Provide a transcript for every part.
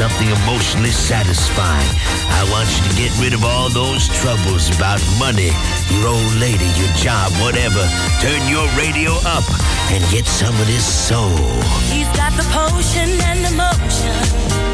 something emotionally satisfying. I want you to get rid of all those troubles about money, your old lady, your job, whatever. Turn your radio up and get some of this soul. He's got the potion and the motion.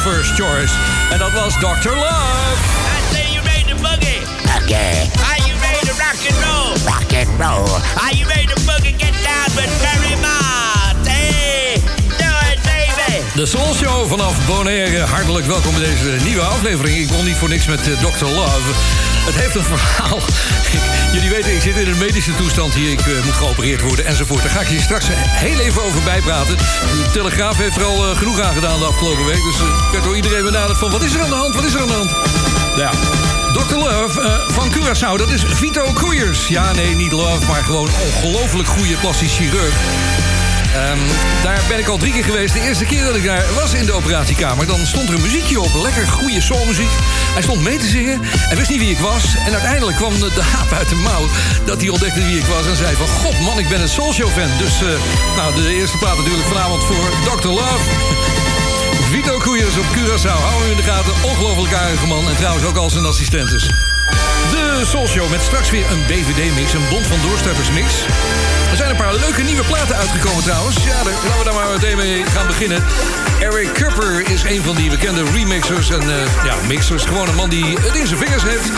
Stemmen First Choice. En dat was Dr. Love. I say you ready to boogie. Okay. Are you ready to rock and roll? Rock and roll. Are you ready to De Soul Show vanaf Bonaire. Hartelijk welkom bij deze nieuwe aflevering. Ik wil niet voor niks met eh, Dr. Love. Het heeft een verhaal. Jullie weten, ik zit in een medische toestand hier. Ik eh, moet geopereerd worden enzovoort. Daar ga ik je straks heel even over bijpraten. De Telegraaf heeft er al eh, genoeg aan gedaan de afgelopen week. Dus ik werd door iedereen benaderd van... wat is er aan de hand, wat is er aan de hand? Nou ja, Dr. Love van Curaçao, dat is Vito Koeiers. Ja, nee, niet Love, maar gewoon ongelooflijk goede plastisch chirurg. Ehm, daar ben ik al drie keer geweest. De eerste keer dat ik daar was in de operatiekamer... dan stond er een muziekje op, lekker goede soulmuziek. Hij stond mee te zingen en wist niet wie ik was. En uiteindelijk kwam de, haap uit de mouw... dat hij ontdekte wie ik was en zei van... God man, ik ben een Soulshow-fan. Dus eh, nou, de eerste plaat natuurlijk vanavond voor Dr. Love. Vito Koeiers op Curaçao. Hou hem in de gaten. Ongelooflijk aardige man. En trouwens ook al zijn assistentes. De Soul Show met straks weer een BVD-mix, een Bond van Doorstarters mix. Er zijn een paar leuke nieuwe platen uitgekomen trouwens. Ja, daar, laten we daar maar meteen mee gaan beginnen. Eric Cooper is een van die bekende remixers en eh, ja, mixers. Gewoon een man die het in zijn vingers heeft.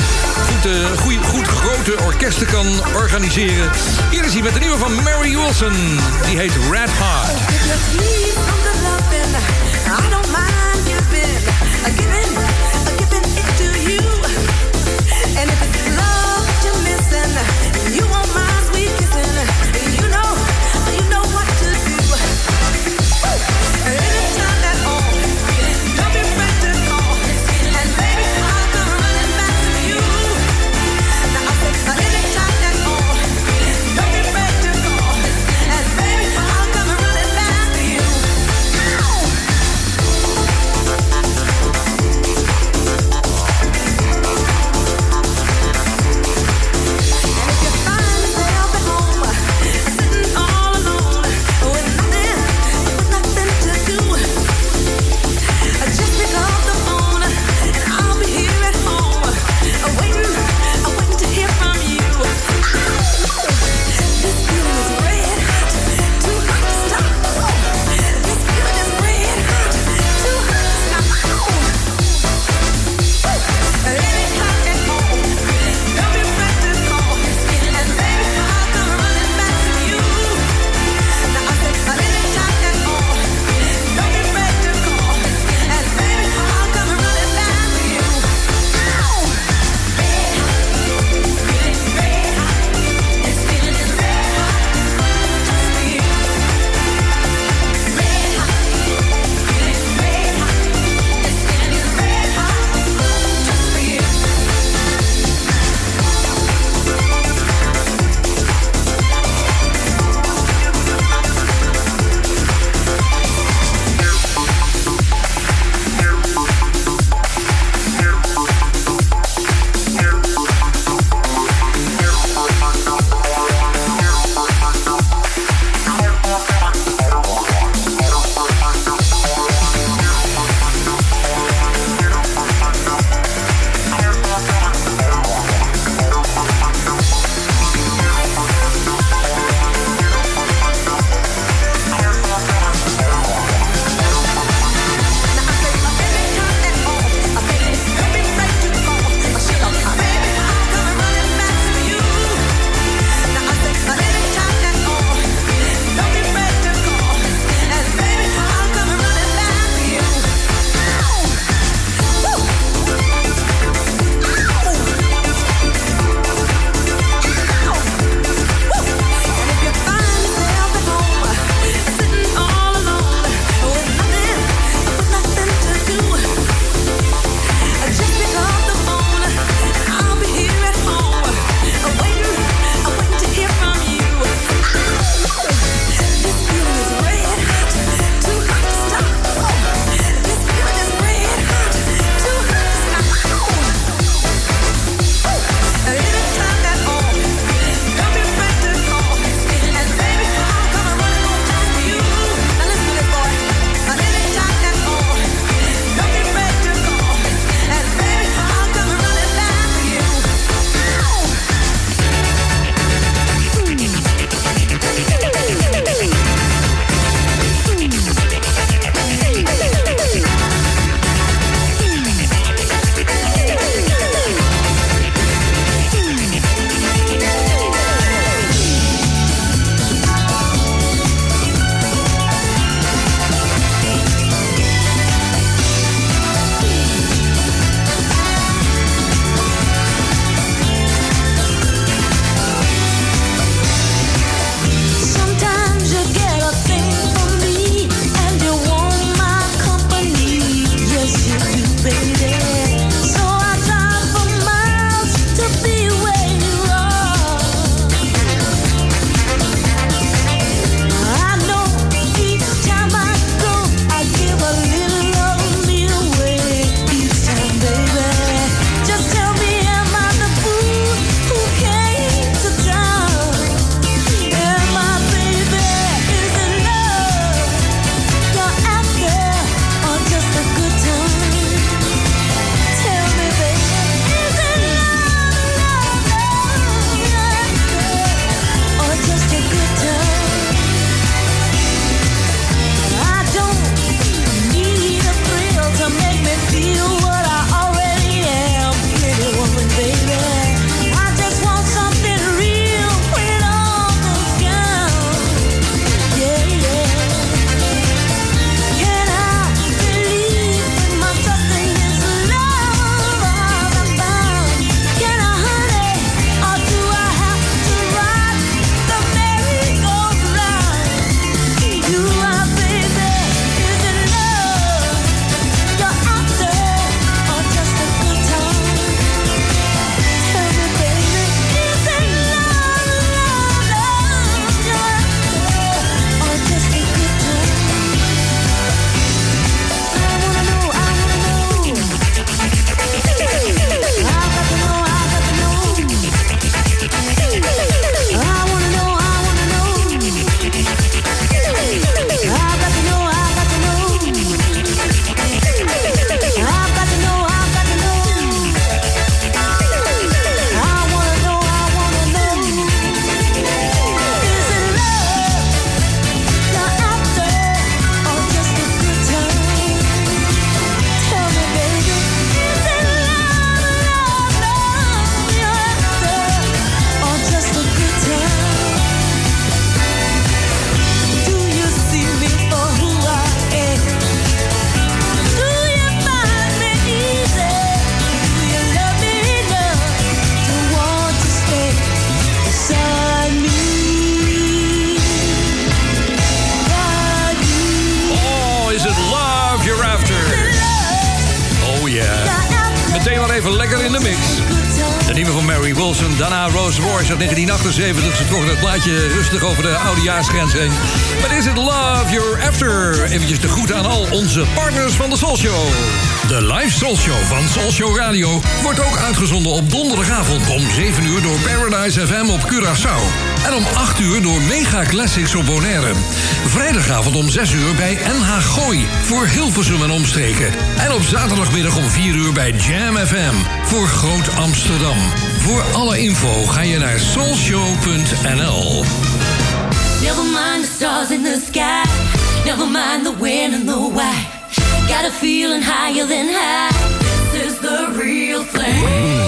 Goed, eh, goed grote orkesten kan organiseren. Hier is hij met de nieuwe van Mary Wilson. Die heet Red Hot. I don't mind giving, giving. Rolls uit 1978. Ze trokken het plaatje rustig over de oudejaarsgrens heen. Maar is it Love you're After? Eventjes te goed aan al onze partners van de Soul Show. De live Soul Show van Soul Show Radio wordt ook uitgezonden op donderdagavond om 7 uur door Paradise FM op Curaçao. En om 8 uur door Mega Classics op Bonaire. Vrijdagavond om 6 uur bij NH Gooi voor Hilversum en omstreken. En op zaterdagmiddag om 4 uur bij Jam FM voor Groot Amsterdam. Voor alle info ga je naar soulshow.nl. Never mind the stars in the sky. Never mind the wind and the why. Got a feeling higher than high. This is the real thing.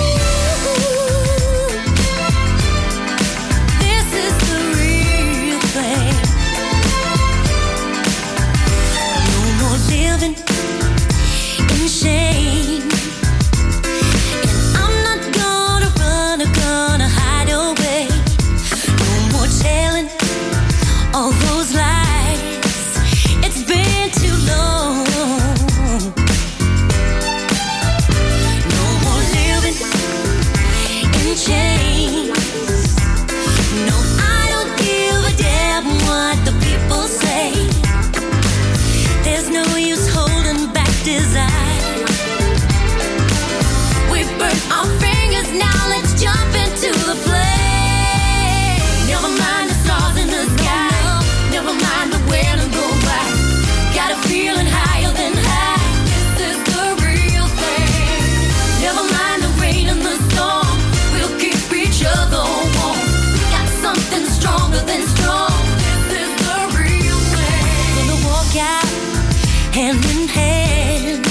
hand in hand.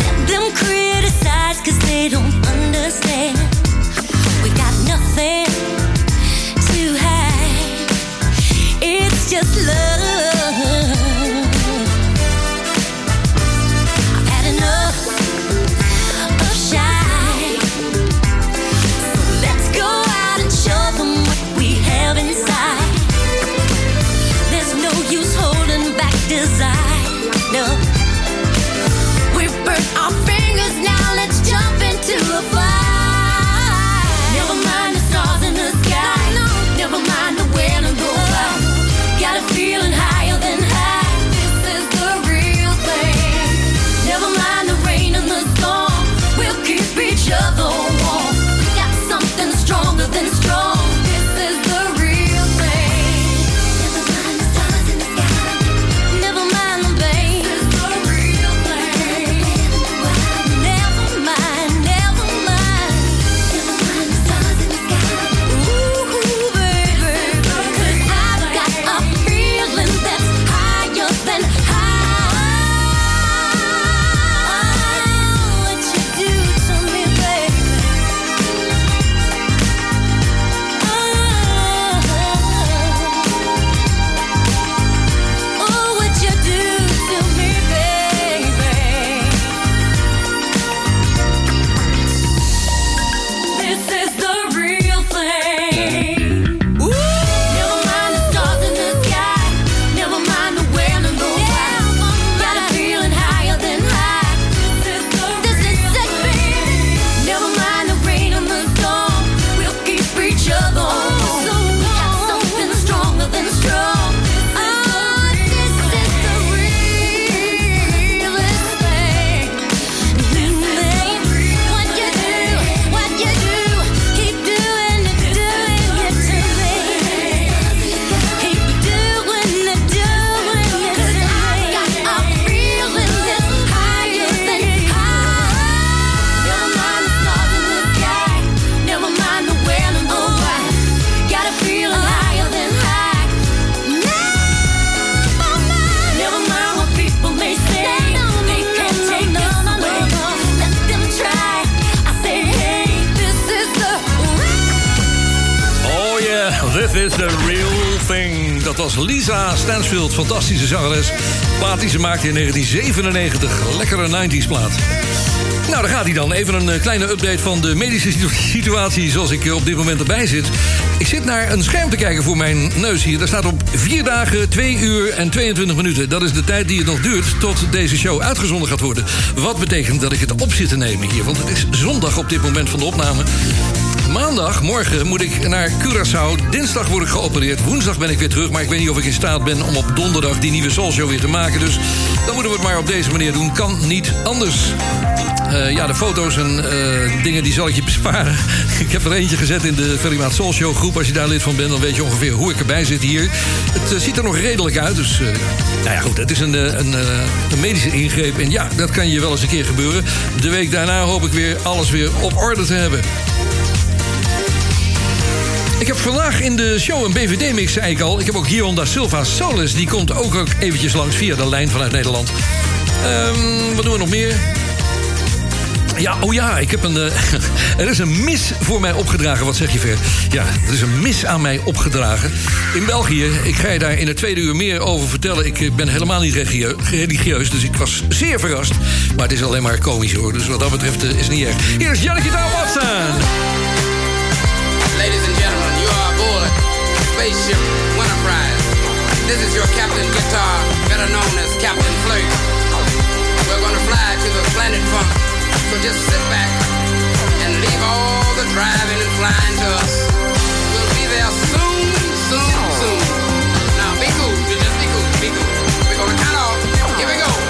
Let them they don't understand. We got nothing to hide, it's just love. In 1997. Lekkere 90s plaat. Nou, daar gaat hij dan. Even een eh, kleine update van de medische situatie zoals ik eh, op dit moment erbij zit. Ik zit naar een scherm te kijken voor mijn neus hier. Daar staat op 4 dagen, 2 uur en 22 minuten. Dat is de tijd die het nog duurt tot deze show uitgezonden gaat worden. Wat betekent dat ik het op zit te nemen hier. Want het is zondag op dit moment van de opname. Maandag, morgen, moet ik naar Curaçao. Dinsdag word ik geopereerd. Woensdag ben ik weer terug. Maar ik weet niet of ik in staat ben om op donderdag die nieuwe Soul Show weer te maken. Dus dan moeten we het maar op deze manier doen. Kan niet anders. Uh, ja, de foto's en uh, dingen die zal ik je besparen. ik heb er eentje gezet in de Ferry Maat Soul groep. Als je daar lid van bent, dan weet je ongeveer hoe ik erbij zit hier. Het uh, ziet er nog redelijk uit. Dus, nou ja, goed. Het is een, een, een, medische ingreep. En ja, dat kan je wel eens een keer gebeuren. De week daarna hoop ik weer alles weer op orde te hebben. Ik heb vandaag in de show een BVD-mix, zei ik al. Ik heb ook Gionda Silva Solis. Die komt ook, ook eventjes langs via de lijn vanuit Nederland. Um, wat doen we nog meer? Ja, oh ja, ik heb een. Uh, er is een mis voor mij opgedragen. Wat zeg je, Ver? Ja, er is een mis aan mij opgedragen. In België. Ik ga je daar in het tweede uur meer over vertellen. Ik ben helemaal niet religieus, dus ik was zeer verrast. Maar het is alleen maar komisch hoor. Dus wat dat betreft uh, is het niet erg. Hier is Janneke Watson. Ladies and gentlemen, Spaceship Winterprise. This is your Captain Guitar, better known as Captain Flirt. We're gonna fly to the planet Funk. So just sit back and leave all the driving and flying to us. We'll be there soon, soon, soon. Now be cool, just be cool, be cool. We're gonna count off. Here we go.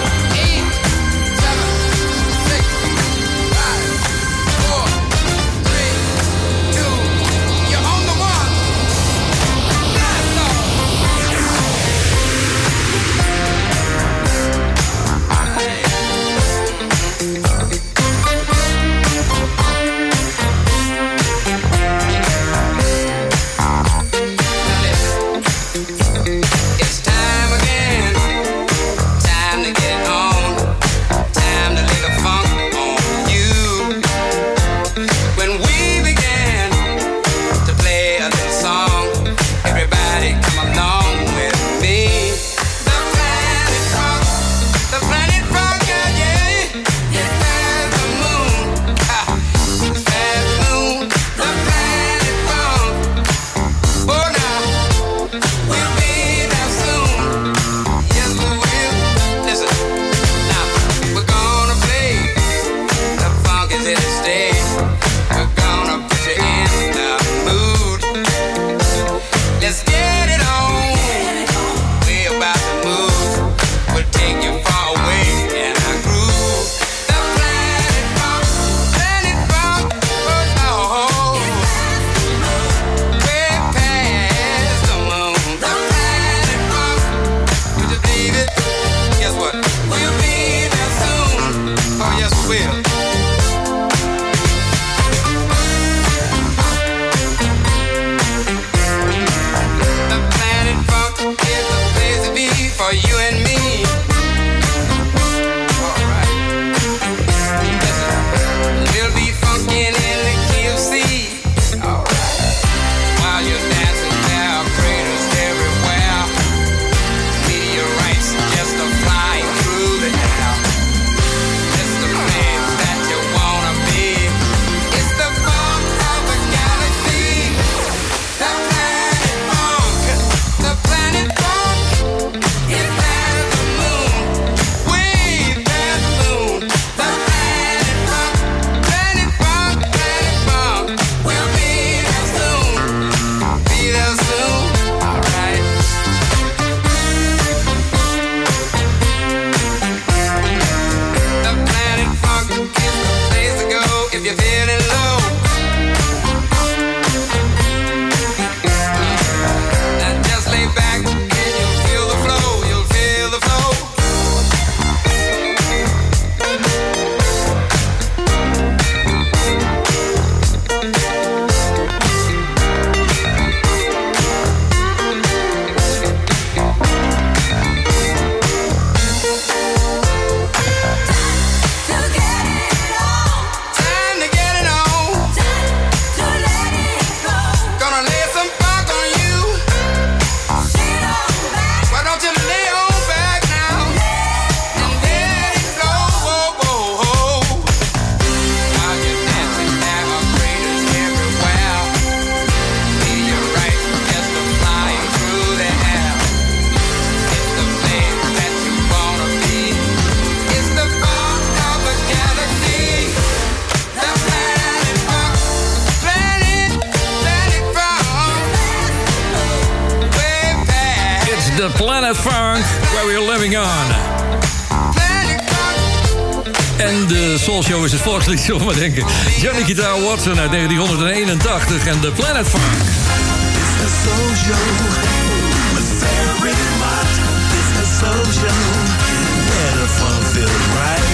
The fun feels right.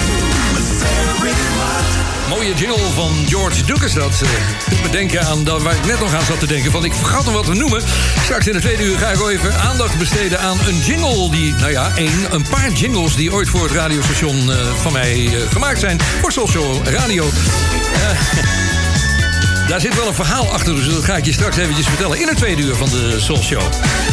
With very much. Mooie jingle van George Lucas dat. eh, doet me aan dat, waar ik net nog aan zat te denken. Van ik vergat nog wat te noemen. Straks in de tweede uur ga ik even aandacht besteden aan een jingle die... Nou ja, één, een paar jingles die ooit voor het radiostation eh, van mij eh, gemaakt zijn. Voor Social Radio. daar zit wel een verhaal achter, dus dat ga ik je straks eventjes vertellen in het tweede uur van de Soul Show.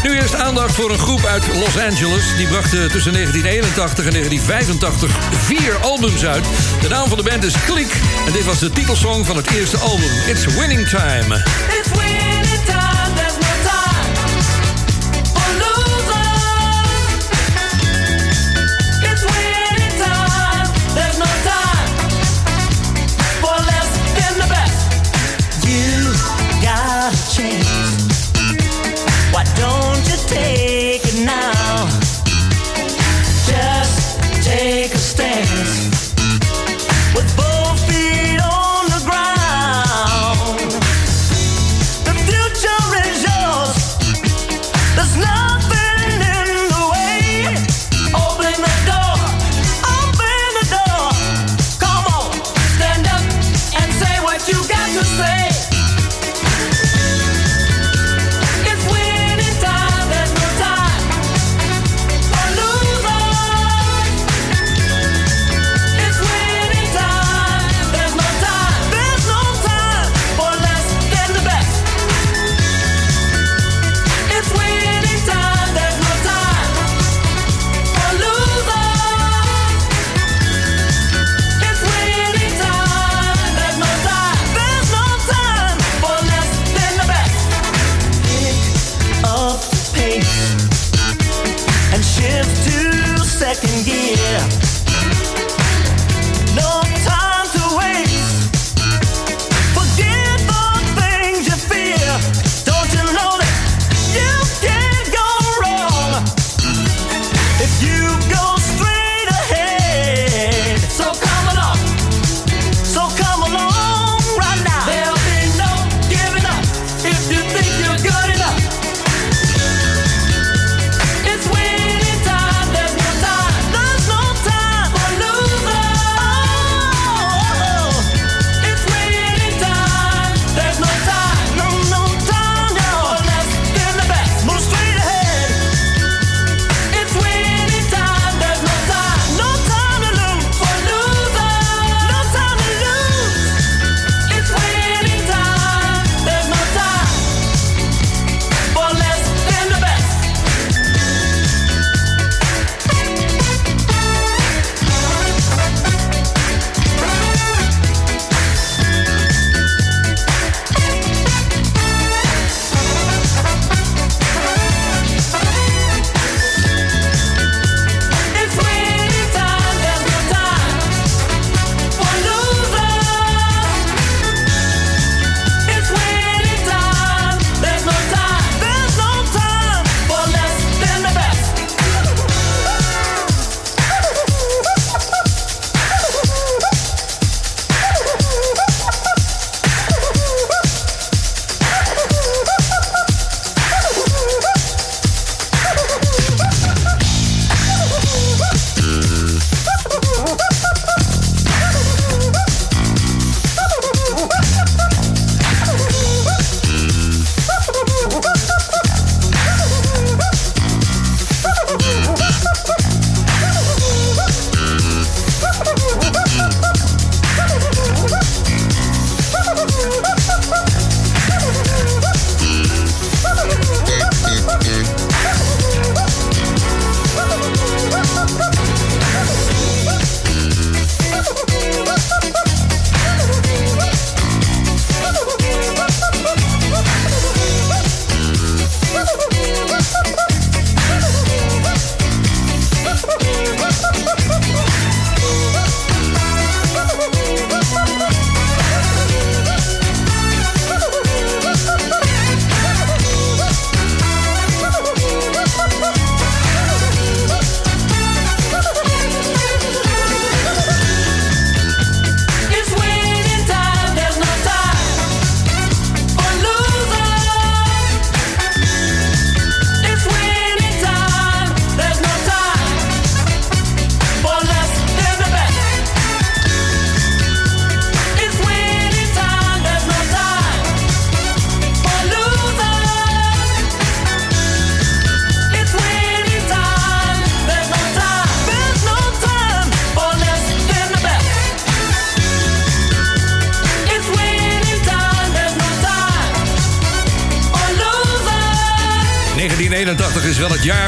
Nu eerst aandacht voor een groep uit Los Angeles. Die bracht eh, tussen 1981 en 1985 vier albums uit. De naam van de band is Click en dit was de titelsong van het eerste album. It's Winning Time. It's winning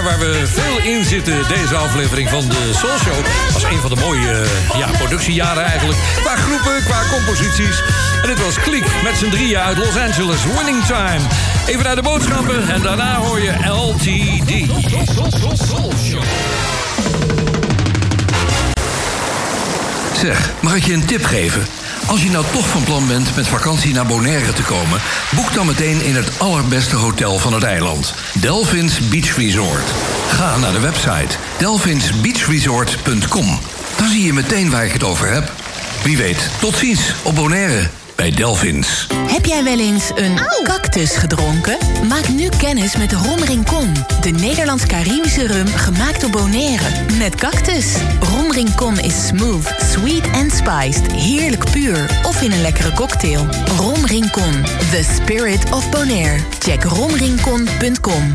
waar we veel in zitten. Deze aflevering van de Soul Show was een van de mooie eh, ja, productiejaren eigenlijk. Qua groepen, qua composities. En dit was Kliek met z'n drieën uit Los Angeles. Winning Time. Even naar de boodschappen en daarna hoor je LTD. Zeg, mag ik je een tip geven? Als je nou toch van plan bent met vakantie naar Bonaire te komen, boek dan meteen in het allerbeste hotel van het eiland, Delphins Beach Resort. Ga naar de website delphinsbeachresort.com. Dan zie je meteen waar ik het over heb. Wie weet, tot ziens op Bonaire bij Delphins. Heb jij wel eens een cactus gedronken? Maak nu kennis met Rom. De Nederlands-Caribische rum gemaakt op Bonaire. Met cactus. Rom Rincon is smooth, sweet en spiced. Heerlijk puur. Of in een lekkere cocktail. Rom Rincon. The spirit of Bonaire. Check romrincon.com.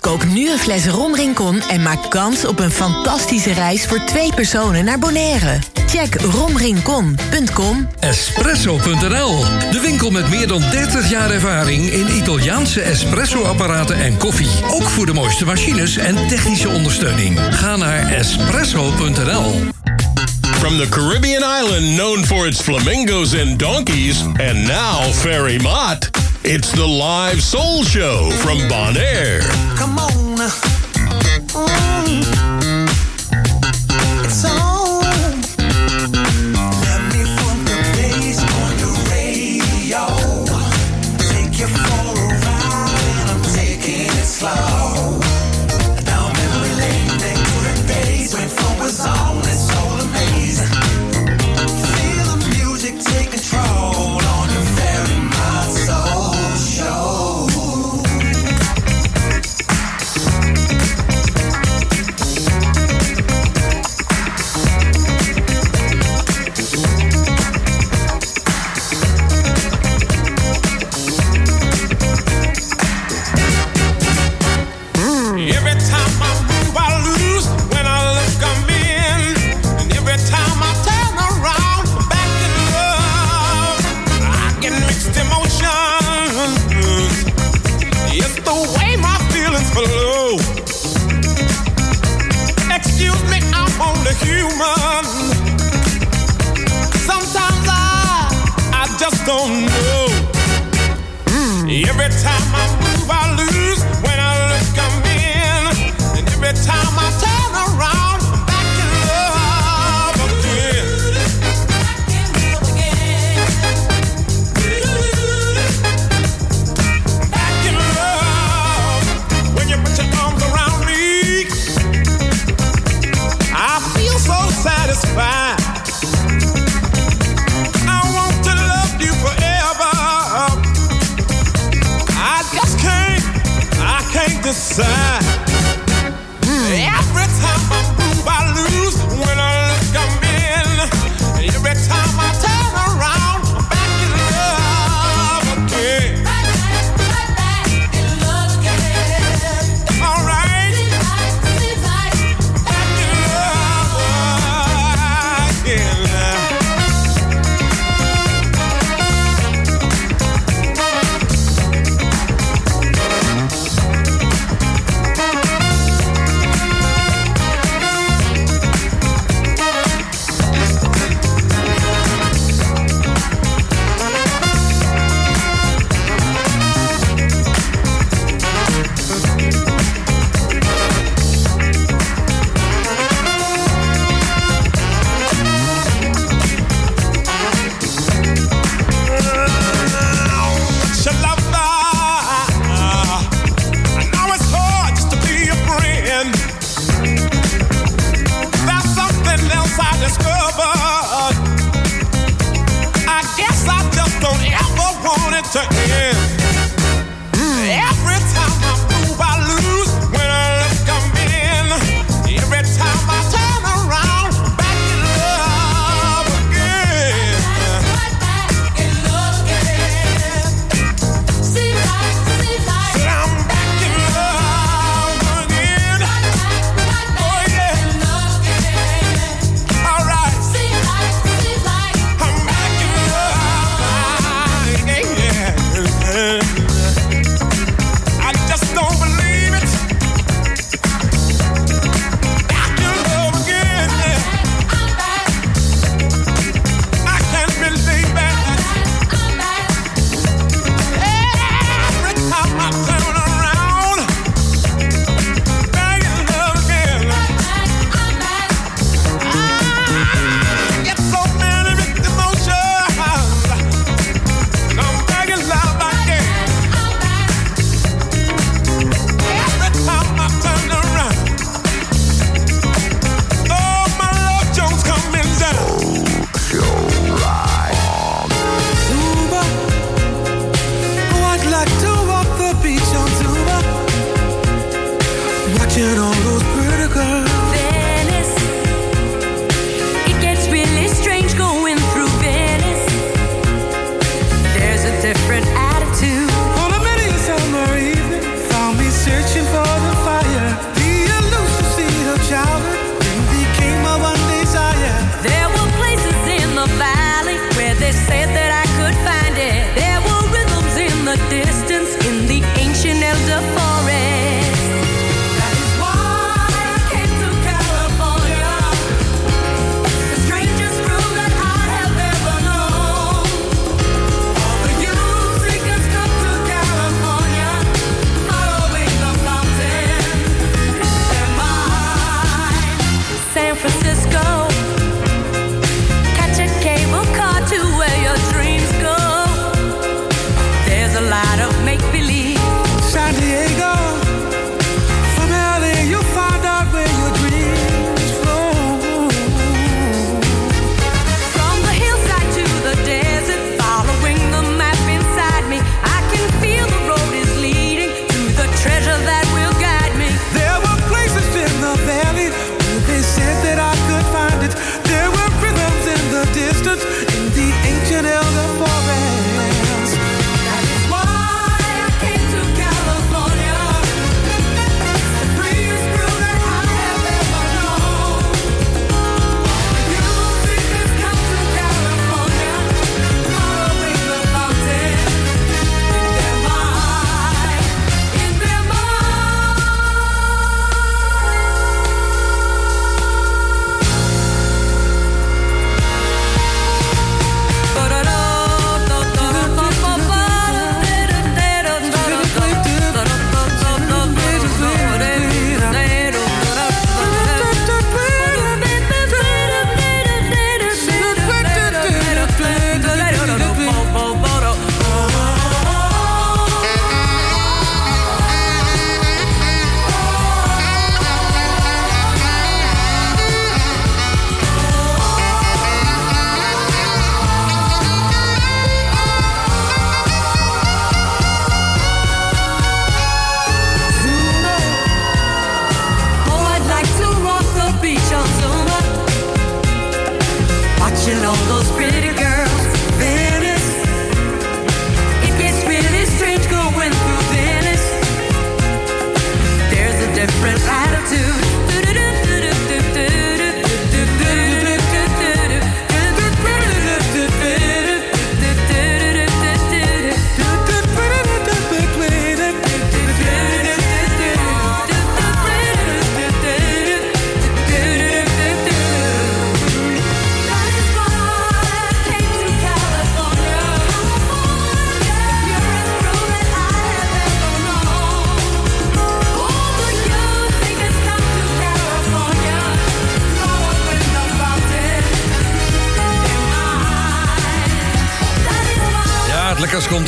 Koop nu een fles Rom Rincon en maak kans op een fantastische reis voor twee personen naar Bonaire. Check romrincon.com. Espresso.nl, de winkel met meer dan 30 jaar ervaring in Italiaanse espresso-apparaten en koffie. Ook voor de mooiste machines en technische ondersteuning. Ga naar espresso.nl. From the Caribbean island known for its flamingos and donkeys, and now Ferry Mott, it's the live soul show from Bonaire. Come on.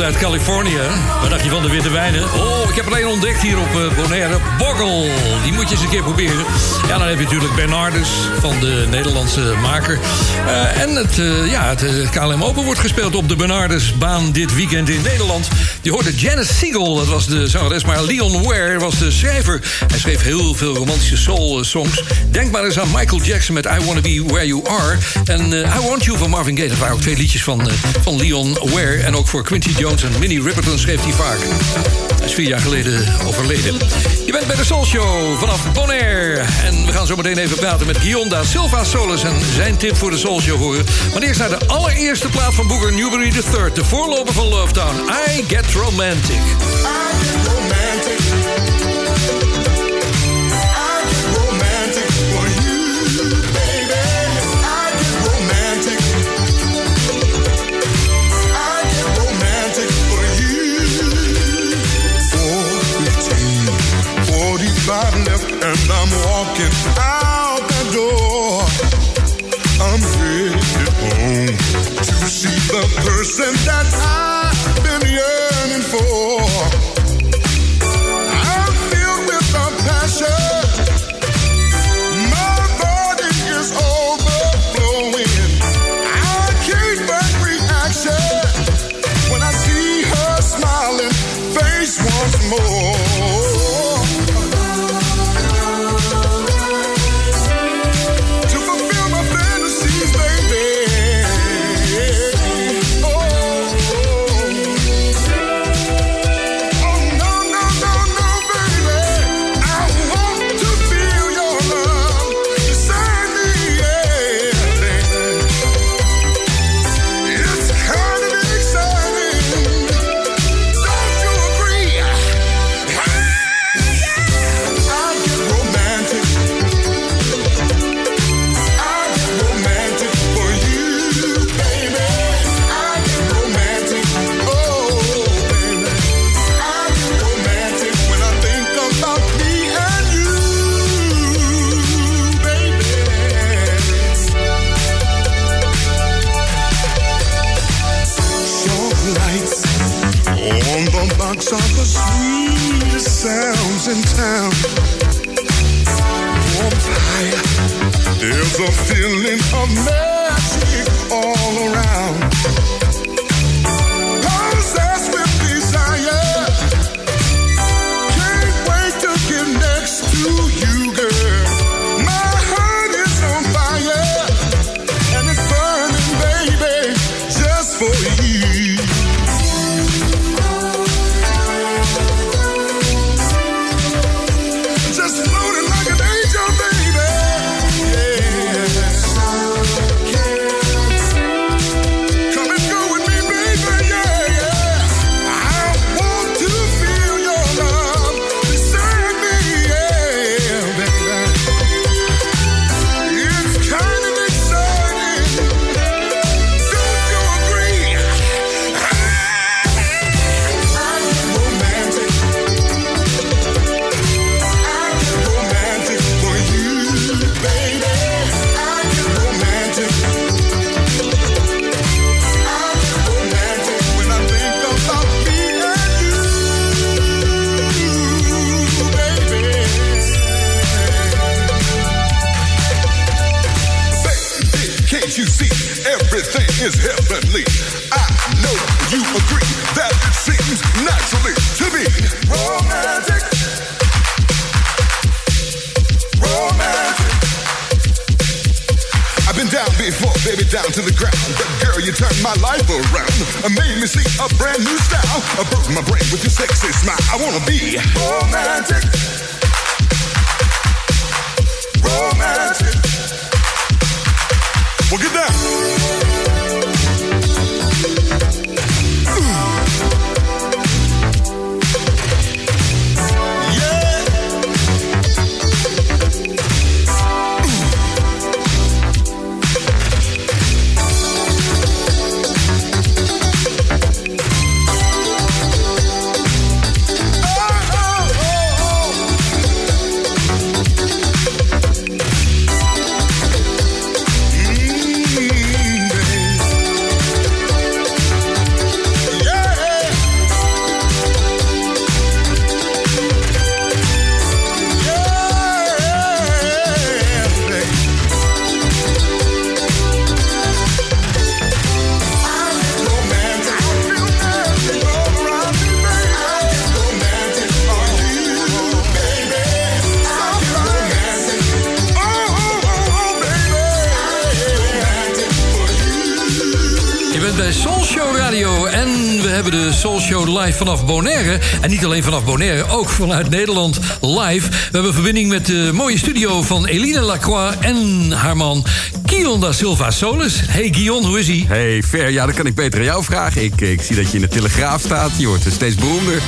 Uit Californië. Wat dacht je van de witte wijnen? Oh, ik heb alleen ontdekt hier op eh, Bonaire. Boggle. Die moet je eens een keer proberen. Ja, dan heb je natuurlijk Bernardus van de Nederlandse maker. Eh, het, eh, ja, het eh, KLM Open wordt gespeeld op de Bernardusbaan dit weekend in Nederland. Je hoorde Janice Siegel, dat was de zangeres. Maar Leon Ware was de schrijver. Hij schreef heel veel romantische soul-songs. Denk maar eens aan Michael Jackson met I Wanna Be Where You Are. En eh, I Want You van Marvin Gaye. Dat waren ook twee liedjes van, eh, van Leon Ware. En ook voor Quincy Jones en Minnie Riperton schreef hij vaak. Hij is vier jaar geleden overleden. Je bent bij de Soul Show vanaf Bonaire. En we gaan zo meteen even praten met Guillaume da Silva Solis... en zijn tip voor de Soul Show horen. Maar eerst naar de allereerste plaat van Booker Newberry III... de voorloper van Love Town. I Get Romantic. I get romantic. I get romantic for you. 415, 45 left, and I'm walking out to see the person that I've been yearning of magic I know you agree that it seems naturally to be romantic. romantic. I've been down before, baby, down to the ground. But girl, you turned my life around. Uh, made me see a brand new style. Uh, broke my brain with your sexy smile. I wanna be romantic. Romantic. Well, get down. Hebben de Soul Show live vanaf Bonaire. En niet alleen vanaf Bonaire, ook vanuit Nederland live. We hebben verbinding met de mooie studio van Eline Lacroix en haar man Guion da Silva Solis. Hey Guion, hoe is hij? Hey, Fer, ja, dat kan ik beter aan jou vragen. Ik, ik zie dat je in de Telegraaf staat. Je wordt steeds beroemder.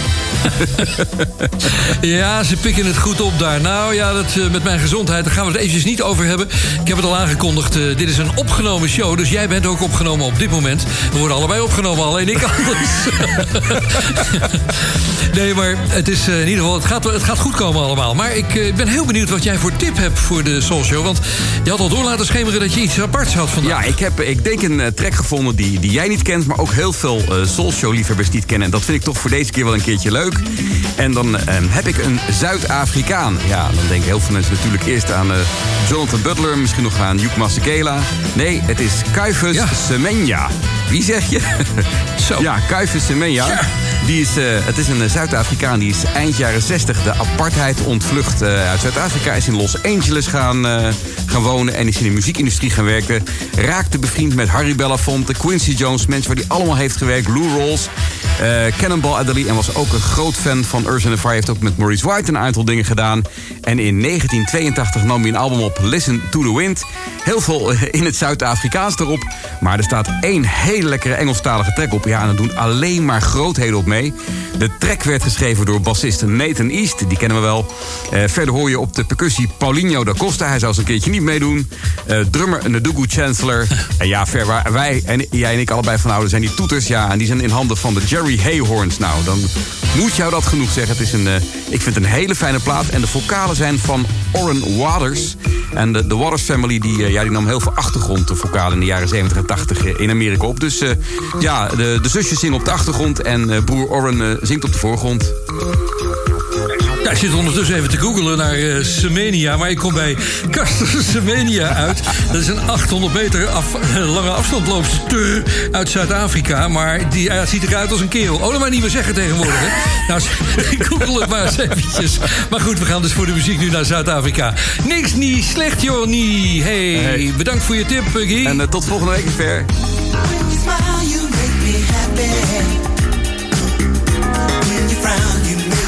Ja, ze pikken het goed op daar. Nou ja, dat, eh, met mijn gezondheid, daar gaan we het eventjes niet over hebben. Ik heb het al aangekondigd, eh, dit is een opgenomen show. Dus jij bent ook opgenomen op dit moment. We worden allebei opgenomen, alleen ik anders. Nee, maar het is eh, in ieder geval, het gaat, het gaat goed komen allemaal. Maar ik eh, ben heel benieuwd wat jij voor tip hebt voor de Soul Show. Want je had al door laten schemeren dat je iets aparts had vandaag. Ja, ik heb, ik denk een eh, track gevonden die, die jij niet kent... maar ook heel veel eh Soul Show-liefhebbers niet kennen. En dat vind ik toch voor deze keer wel een keertje leuk. En dan eh, heb ik een Zuid-Afrikaan. Ja, dan denken heel veel mensen natuurlijk eerst aan Jonathan Butler... misschien nog aan Hugh Masekela. Nee, het is Kuifus Semenya. Wie zeg je? Zo. Ja, Kuifus Semenya. Die is, eh, het is een Zuid-Afrikaan die is eind jaren 60 de apartheid ontvlucht eh, uit Zuid-Afrika. Is in Los Angeles gaan, eh, gaan wonen en is in de muziekindustrie gaan werken. Raakte bevriend met Harry Belafonte, Quincy Jones, mensen waar hij allemaal heeft gewerkt. Lou eh, Cannonball Adderley en was ook een groot fan van Earth and the Fire. Heeft ook met Maurice White een aantal dingen gedaan. En in 1982 nam hij een album op, Listen to the Wind. Heel veel in het Zuid-Afrikaans erop. Maar er staat één hele lekkere Engelstalige track op. Ja, en er doen alleen maar grootheden op mee. De track werd geschreven door bassist Nathan East. Die kennen we wel. Eh, verder hoor je op de percussie Paulinho da Costa. Hij zou eens een keertje niet meedoen. Eh, drummer Ndugu Chancellor. en ja, ver waar wij en jij en ik allebei van houden zijn die toeters. Ja, en die zijn in handen van de Jerry Hayhorns. Nou, dan moet jou dat genoeg zeggen. Het is een, eh, ik vind het een hele fijne plaat. En de vocalen zijn van Orrin Waters. En de, de Waters Family die, ja, die nam heel veel achtergrondvocalen in de jaren 70 en 80 in Amerika op. Dus ja, de, de zusjes zingen op de achtergrond en broer Orrin eh, zingt op de voorgrond. Ja, ik zit ondertussen even te googelen naar eh, Semenia. Maar ik kom bij Castor Semenia uit. Dat is een 800 meter af, lange afstandloopster uit Zuid-Afrika. Maar die eh, ziet eruit als een kerel. Oh, dat maar niet meer zeggen tegenwoordig. Hè? Nou, ik google het maar eens eventjes. Maar goed, we gaan dus voor de muziek nu naar Zuid-Afrika. Niks niet slecht, joh, niet. Hey, Hey. bedankt voor je tip, Puggy. En eh, tot volgende week, ver.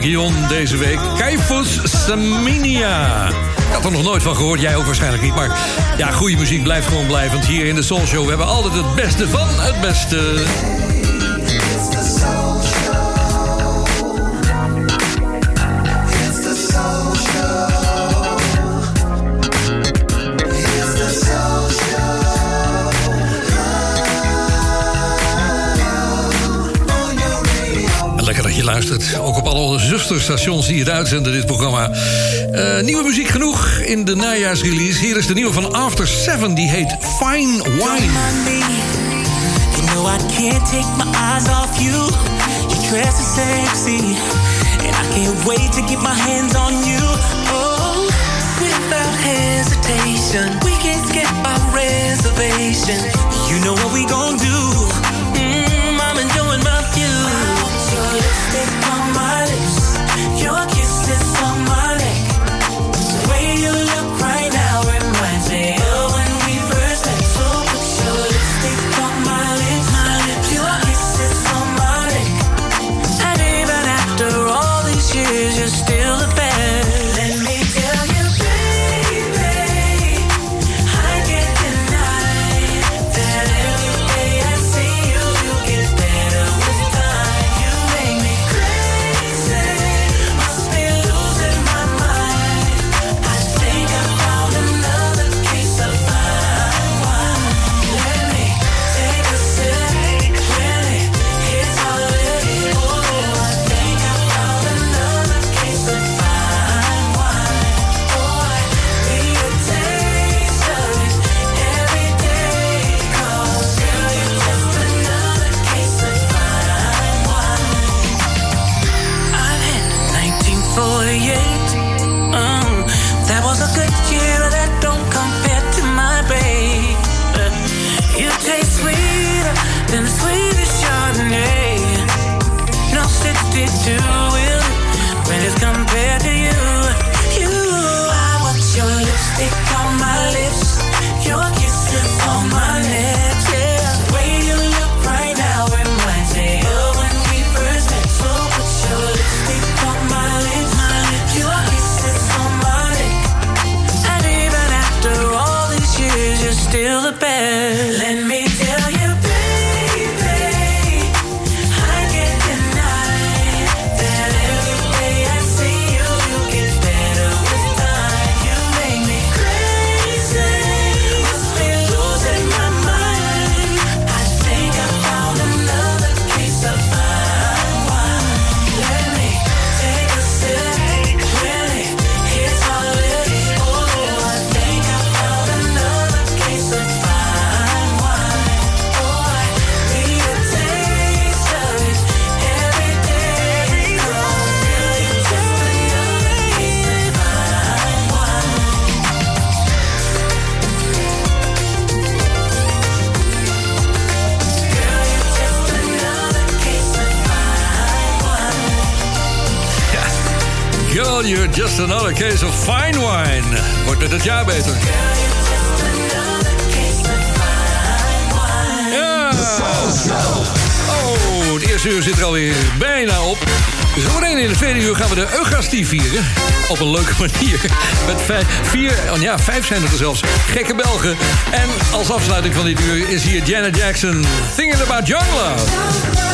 Guillaume deze week. Kaifus Saminia. Ik had er nog nooit van gehoord, jij ook waarschijnlijk niet. Maar ja, goede muziek blijft gewoon blijvend hier in de Soul Show. We hebben altijd het beste van het beste. Ook op alle zusterstations die het uitzenden, dit programma. Eh, nieuwe muziek genoeg in de najaarsrelease. Hier is de nieuwe van After Seven. Die heet Fine Wine. You know I can't take my eyes off you. Your dress is sexy, and I can't wait to get my hands on you. Oh, without hesitation, we can skip our reservation. You know what we gon' do? Mm, I'm enjoying my view. Your lipstick on my lips, your another case of fine wine. Wordt het het jaar beter. Ja. Oh, het eerste uur zit er alweer bijna op. Zometeen in het tweede uur gaan we de Eucharistie vieren. Op een leuke manier. Met vijf, vier, oh ja, vijf zijn het er zelfs. Gekke Belgen. En als afsluiting van dit uur is hier Janet Jackson. Thinking about young love.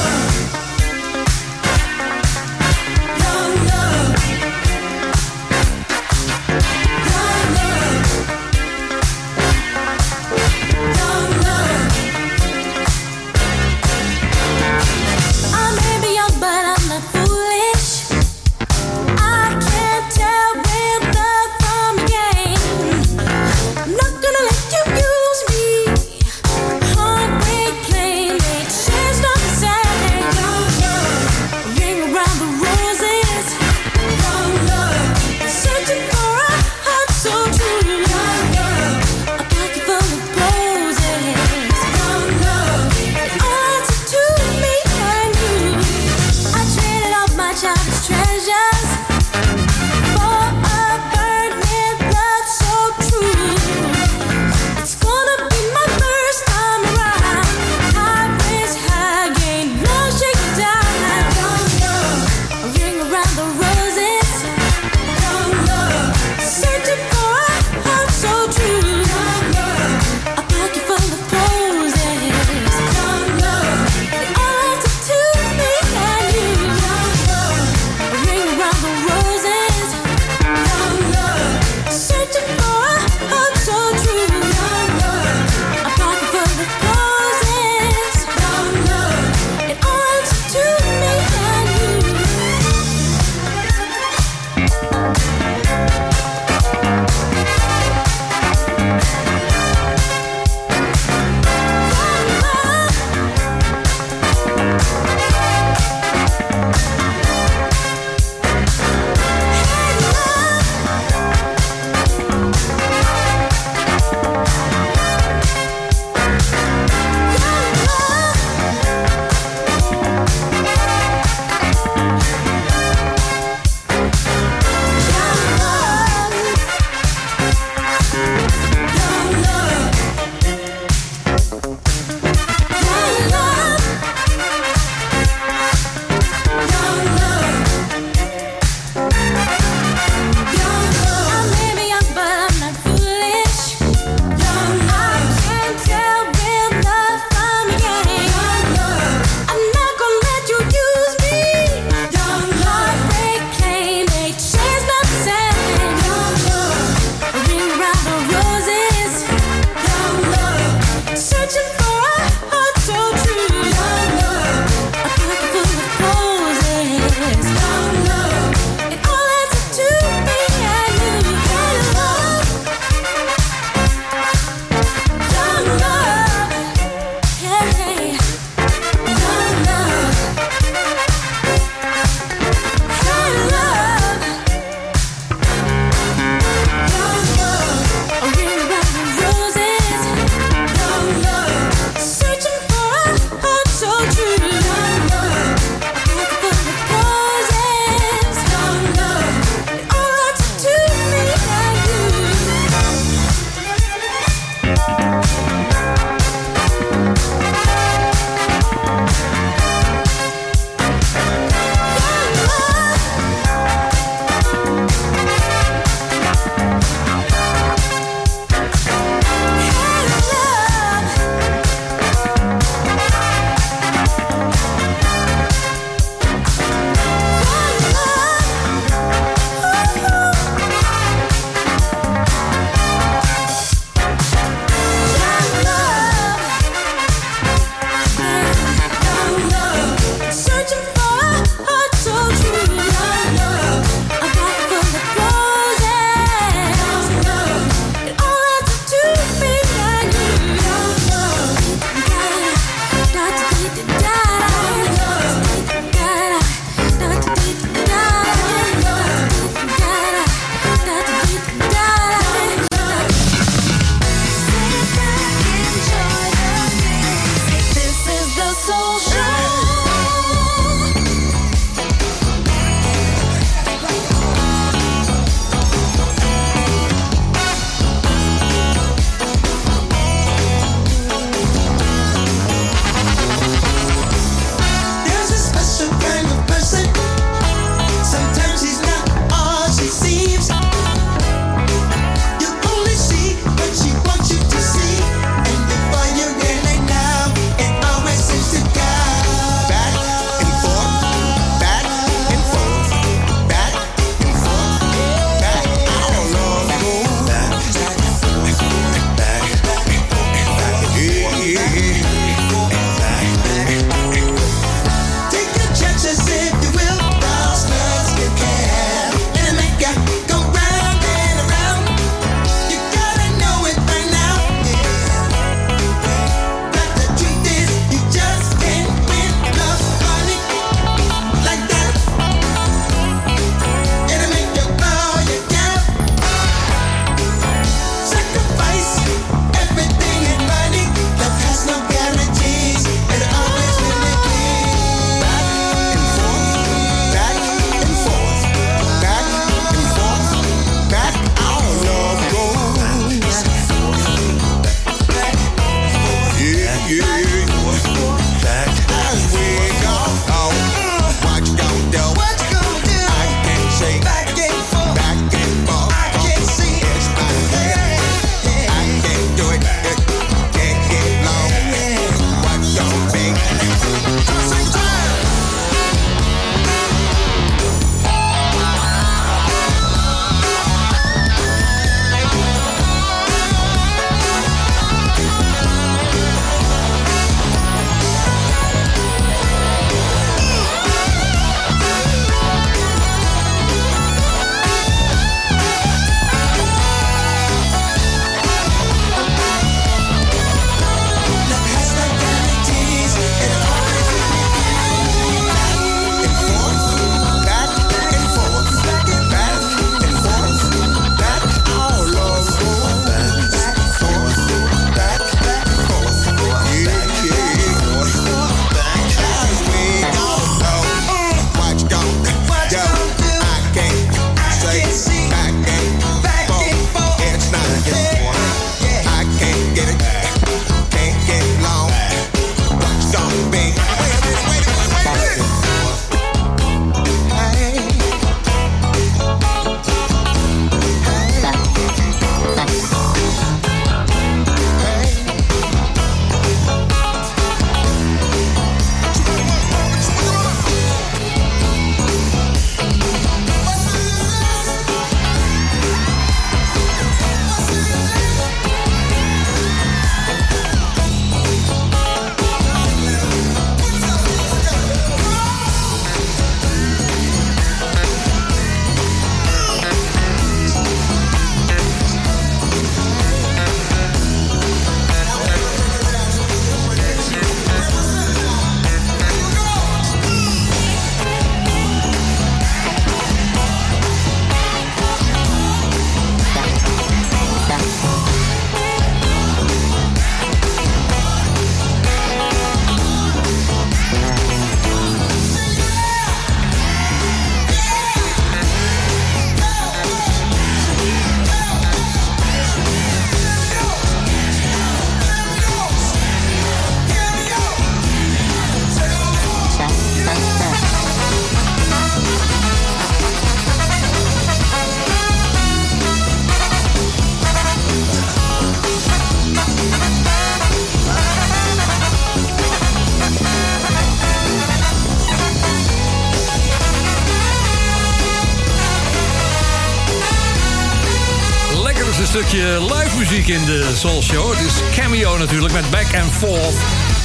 In de Soul Show. Het is Cameo natuurlijk met Back and Forth.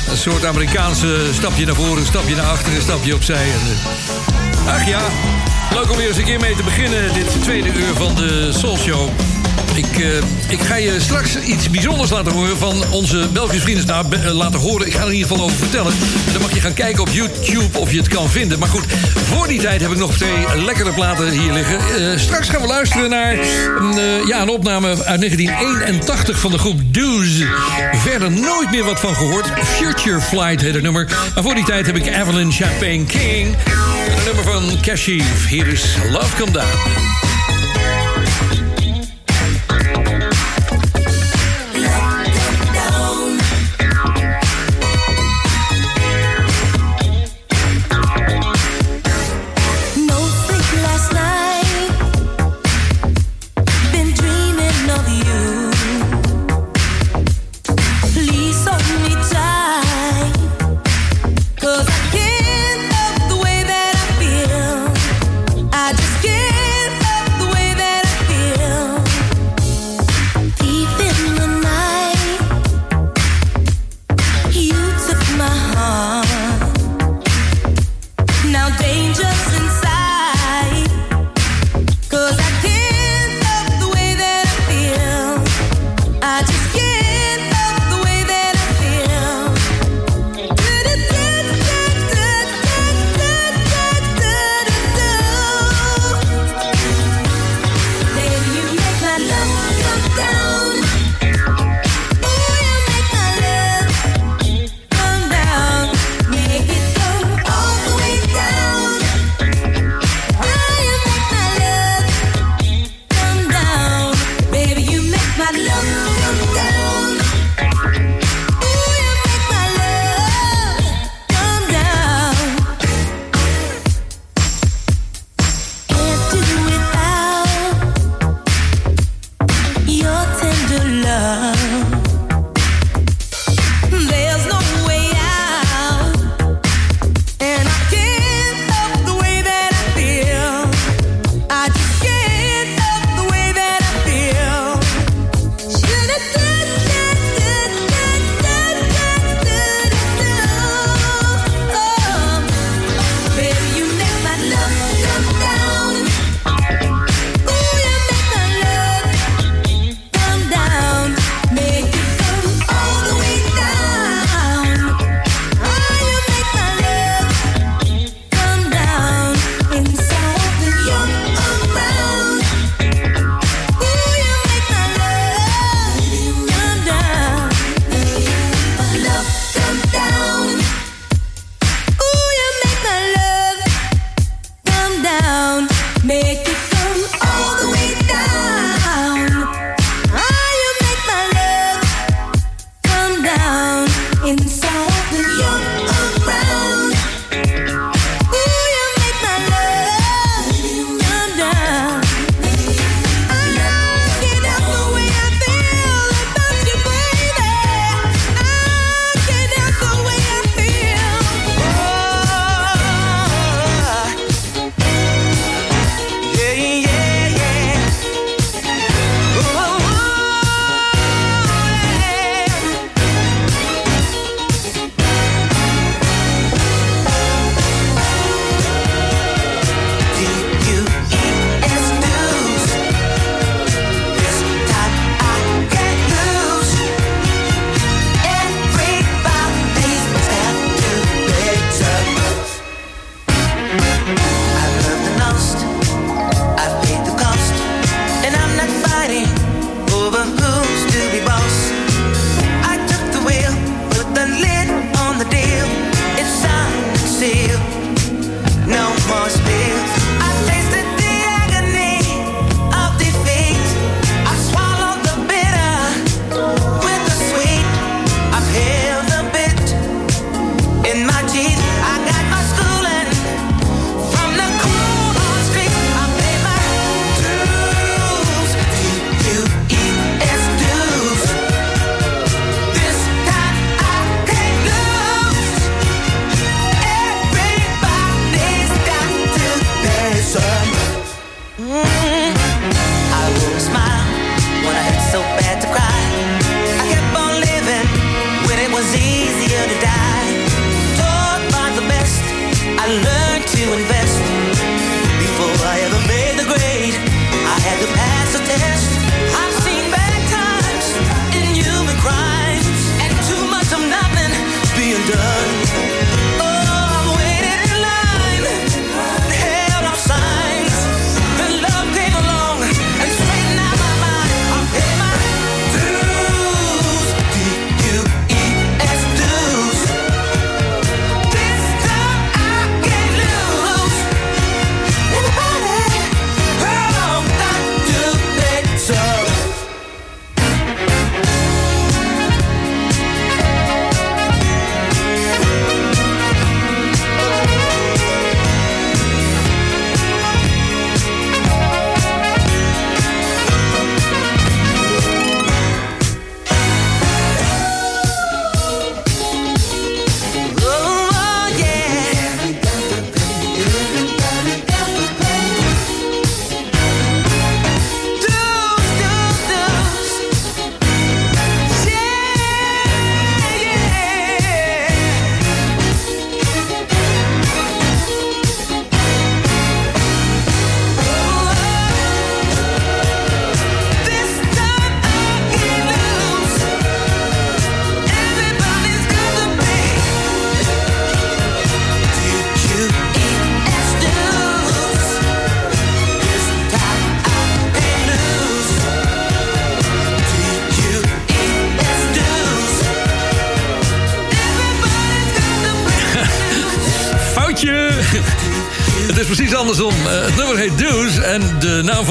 Een soort Amerikaanse stapje naar voren, een stapje naar achteren, een stapje opzij. Eh, ach ja, leuk om weer eens een keer mee te beginnen. Dit tweede uur van de Soul Show. Ik, eh, ik ga je straks iets bijzonders laten horen van onze Belgische vrienden. Nou, eh, laten horen, ik ga er in ieder geval over vertellen. En dan mag je gaan kijken op YouTube of je het kan vinden. Maar goed, voor die tijd heb ik nog twee lekkere platen hier liggen. Eh, straks gaan we luisteren naar een, ja, een opname uit 1981 van de groep Dooz. Verder nooit meer wat van gehoord. Future Flight heet het nummer. Maar voor die tijd heb ik Evelyn Champagne King. Een nummer van Kashif. Hier is Love Come Down.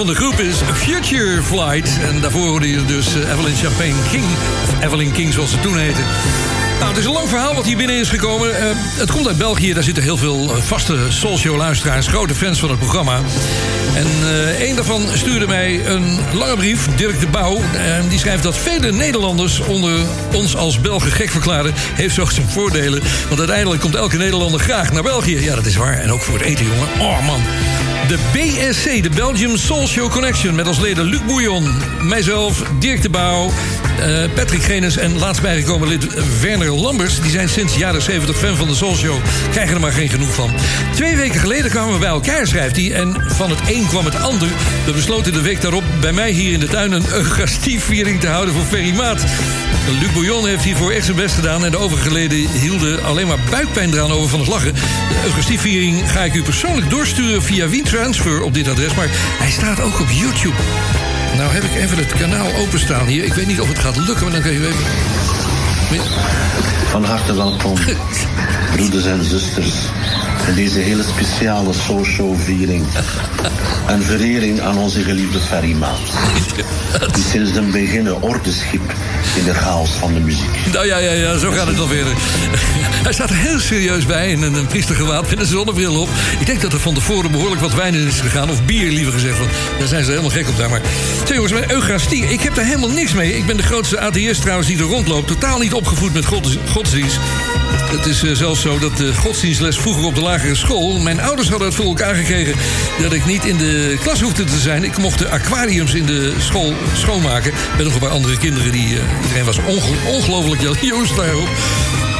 De groep is Future Flight. En daarvoor hoorde je dus eh, Evelyn Champagne King, of Evelyn King zoals ze toen heette. Nou, het is een lang verhaal wat hier binnen is gekomen. Eh, het komt uit België, daar zitten heel veel eh, vaste Soulshow-luisteraars... grote fans van het programma. En eh een daarvan stuurde mij een lange brief, Dirk de Pauw. En die schrijft dat vele Nederlanders onder ons als Belgen gek verklaren... heeft zo zijn voordelen. Want uiteindelijk komt elke Nederlander graag naar België. Ja, dat is waar. En ook voor het eten, jongen. Oh, man. De BSC, de Belgium Soul Show Connection... met als leden Luc Bouillon, mijzelf, Dirk de Pauw... eh, Patrick Genes en laatst bijgekomen lid Werner Lambers... die zijn sinds jaren 70 fan van de Soul Show. Krijgen er maar geen genoeg van. Twee weken geleden kwamen we bij elkaar, schrijft hij... en van het een kwam het ander. We besloten de week daarop bij mij hier in de tuin... een Eucharistieviering te houden voor Ferry Maat. Luc Bouillon heeft hiervoor echt zijn best gedaan... en de overige leden hielden alleen maar buikpijn eraan over van het lachen. De Eucharistieviering ga ik u persoonlijk doorsturen via WeTransfer op dit adres... maar hij staat ook op YouTube. Nou heb ik even het kanaal openstaan hier. Ik weet niet of het gaat lukken, maar dan kun je even... Van harte welkom, broeders en zusters, in deze hele speciale social viering. En verering aan onze geliefde Ferry Maat. Die sinds den beginnen orde schiep in de chaos van de muziek. Nou ja, ja, ja, zo gaat het alweer. Hij staat er heel serieus bij in een, een priestergewaad met een zonnebril op. Ik denk dat er van tevoren behoorlijk wat wijn in is gegaan. Of bier, liever gezegd. Want daar zijn ze helemaal gek op daar. Maar zeg jongens, Eucharistie, ik heb daar helemaal niks mee. Ik ben de grootste atheïst trouwens die er rondloopt. Totaal niet opgevoed met gods, godsdienst. Het is eh, zelfs zo dat de godsdienstles vroeger op de lagere school... mijn ouders hadden het voor elkaar gekregen dat ik niet in de klas hoefde te zijn. Ik mocht de aquariums in de school schoonmaken. Met nog een paar andere kinderen. Die, eh, iedereen was onge- ongelooflijk jaloers daarop.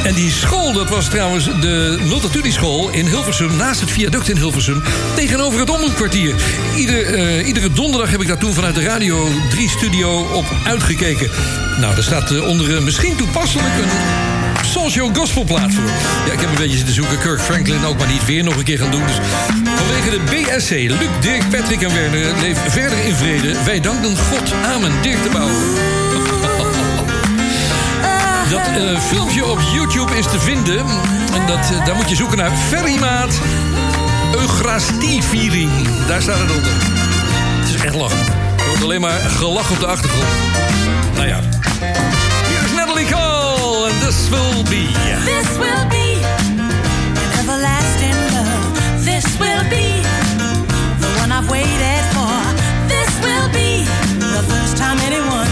En die school, dat was trouwens de Multatuli-school in Hilversum... naast het viaduct in Hilversum, tegenover het Omroepkwartier. Ieder, eh, iedere donderdag heb ik daar toen vanuit de Radio 3-studio op uitgekeken. Nou, daar staat onder misschien toepasselijk Soulshow gospelplaat voor. Ja, ik heb een beetje zitten zoeken. Kirk Franklin ook maar niet weer nog een keer gaan doen. Dus vanwege de BSC, Luc, Dirk, Patrick en Werner... leef verder in vrede. Wij danken God. Amen. Dirk de Bouw. Dat eh, filmpje op YouTube is te vinden. En dat, eh, daar moet je zoeken naar Ferrymaat Eucharistieviering. Daar staat het onder. Het is echt lachen. Er wordt alleen maar gelach op de achtergrond. Nou ja. Hier is Natalie en This Will Be. This will be an everlasting love. This will be the one I've waited for. This will be the first time anyone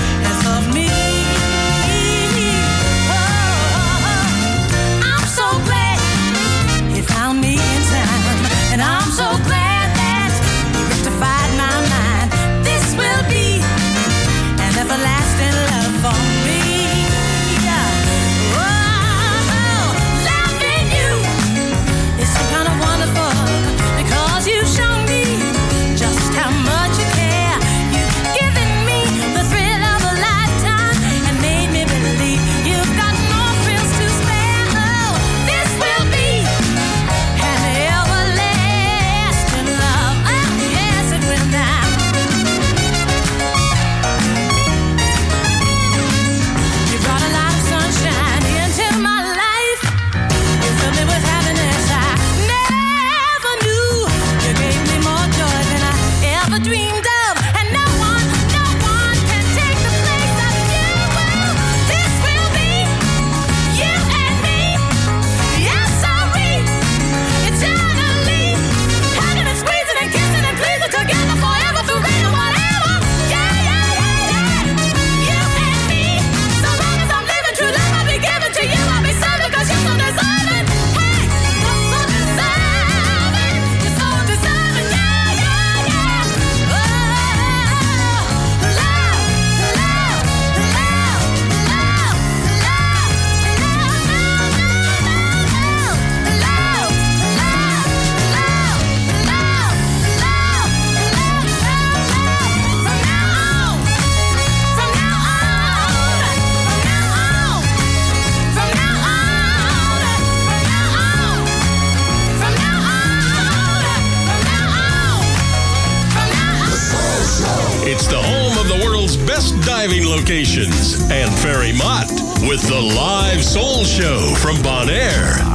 diving locations and Ferry Mott with the live soul show from Bonaire.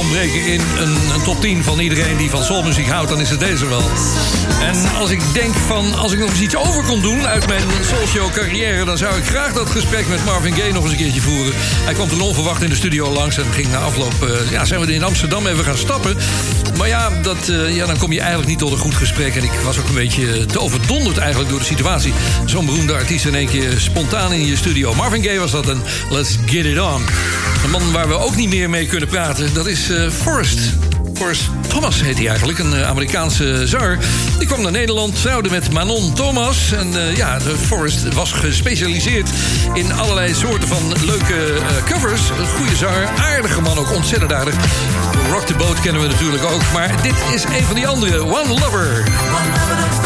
Ontbreken in een, een top 10 van iedereen die van soulmuziek houdt, dan is het deze wel. En als ik denk van, als ik nog eens iets over kon doen uit mijn soulshow carrière, dan zou ik graag dat gesprek met Marvin Gaye nog eens een keertje voeren. Hij kwam toen onverwacht in de studio langs en ging na afloop, eh, ja, zijn we in Amsterdam even gaan stappen. Maar ja, dat, eh, ja, dan kom je eigenlijk niet tot een goed gesprek. En ik was ook een beetje te overdonderd eigenlijk door de situatie. Zo'n beroemde artiest in één keer spontaan in je studio. Marvin Gaye was dat en Let's Get It On. Een man waar we ook niet meer mee kunnen praten, dat is eh, Forrest. Forrest Thomas heet hij eigenlijk, een eh, Amerikaanse zanger. Die kwam naar Nederland, trouwde met Manon Thomas. En eh, ja, Forrest was gespecialiseerd in allerlei soorten van leuke covers. Een goede zanger, aardige man ook, ontzettend aardig. Rock the Boat kennen we natuurlijk ook. Maar dit is een van die andere, One Lover. It's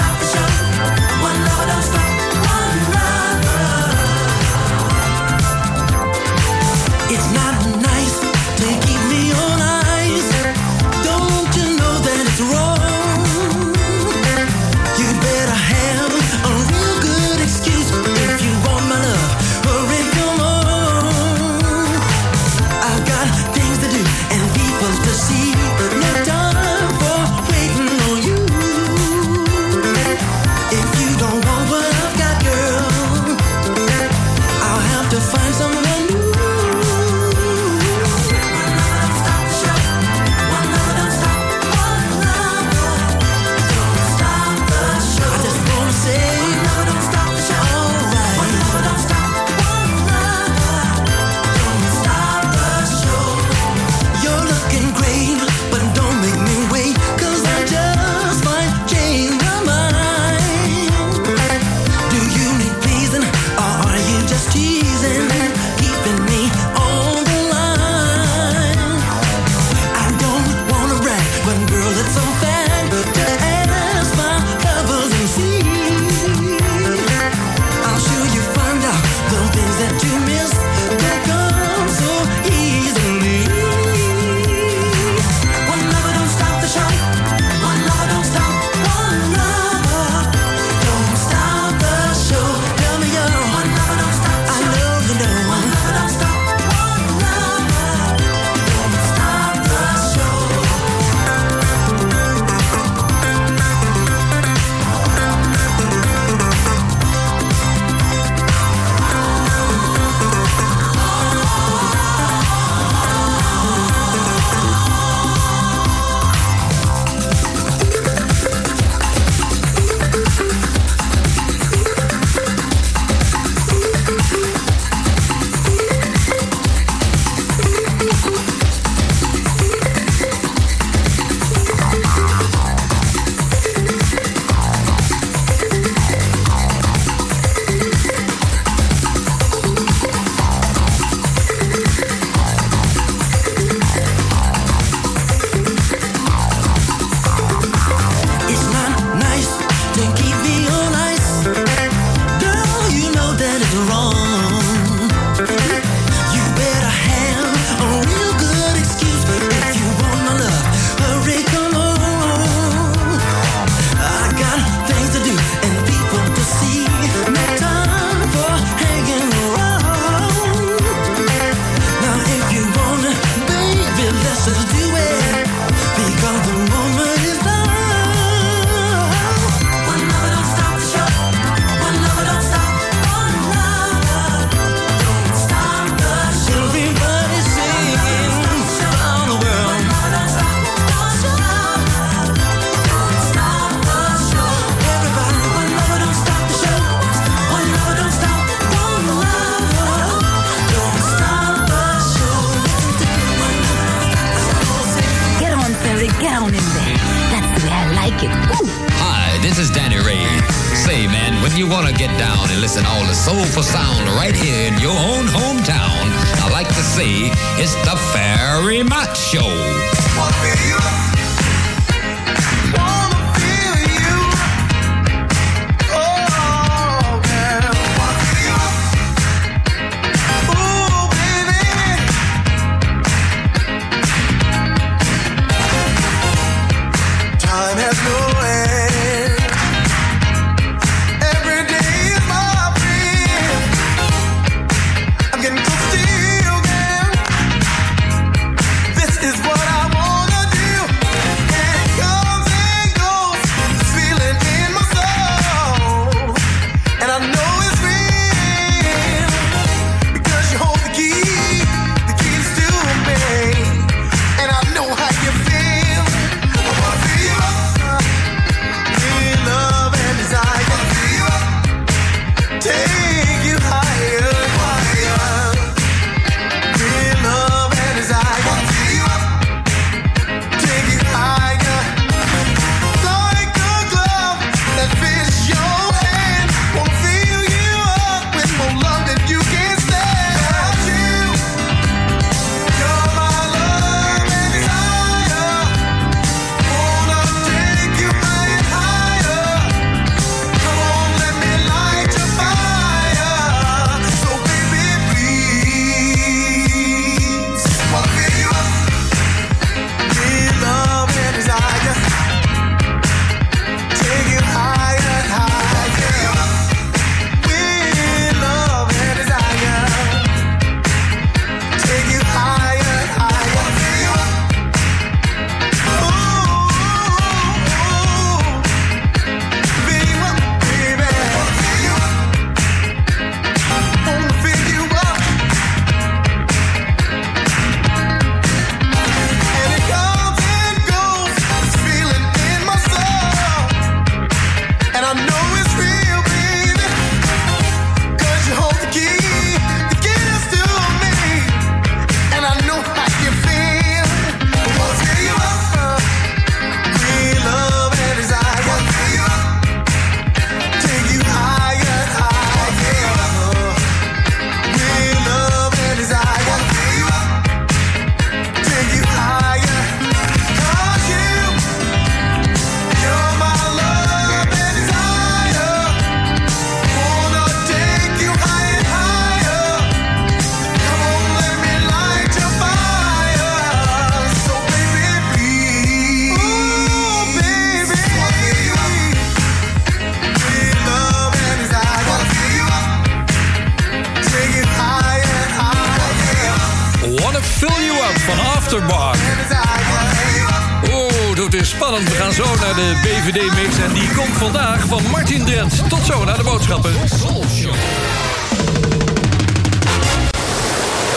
BVD-mix. En die komt vandaag van Martin Drent. Tot zo naar de boodschappen.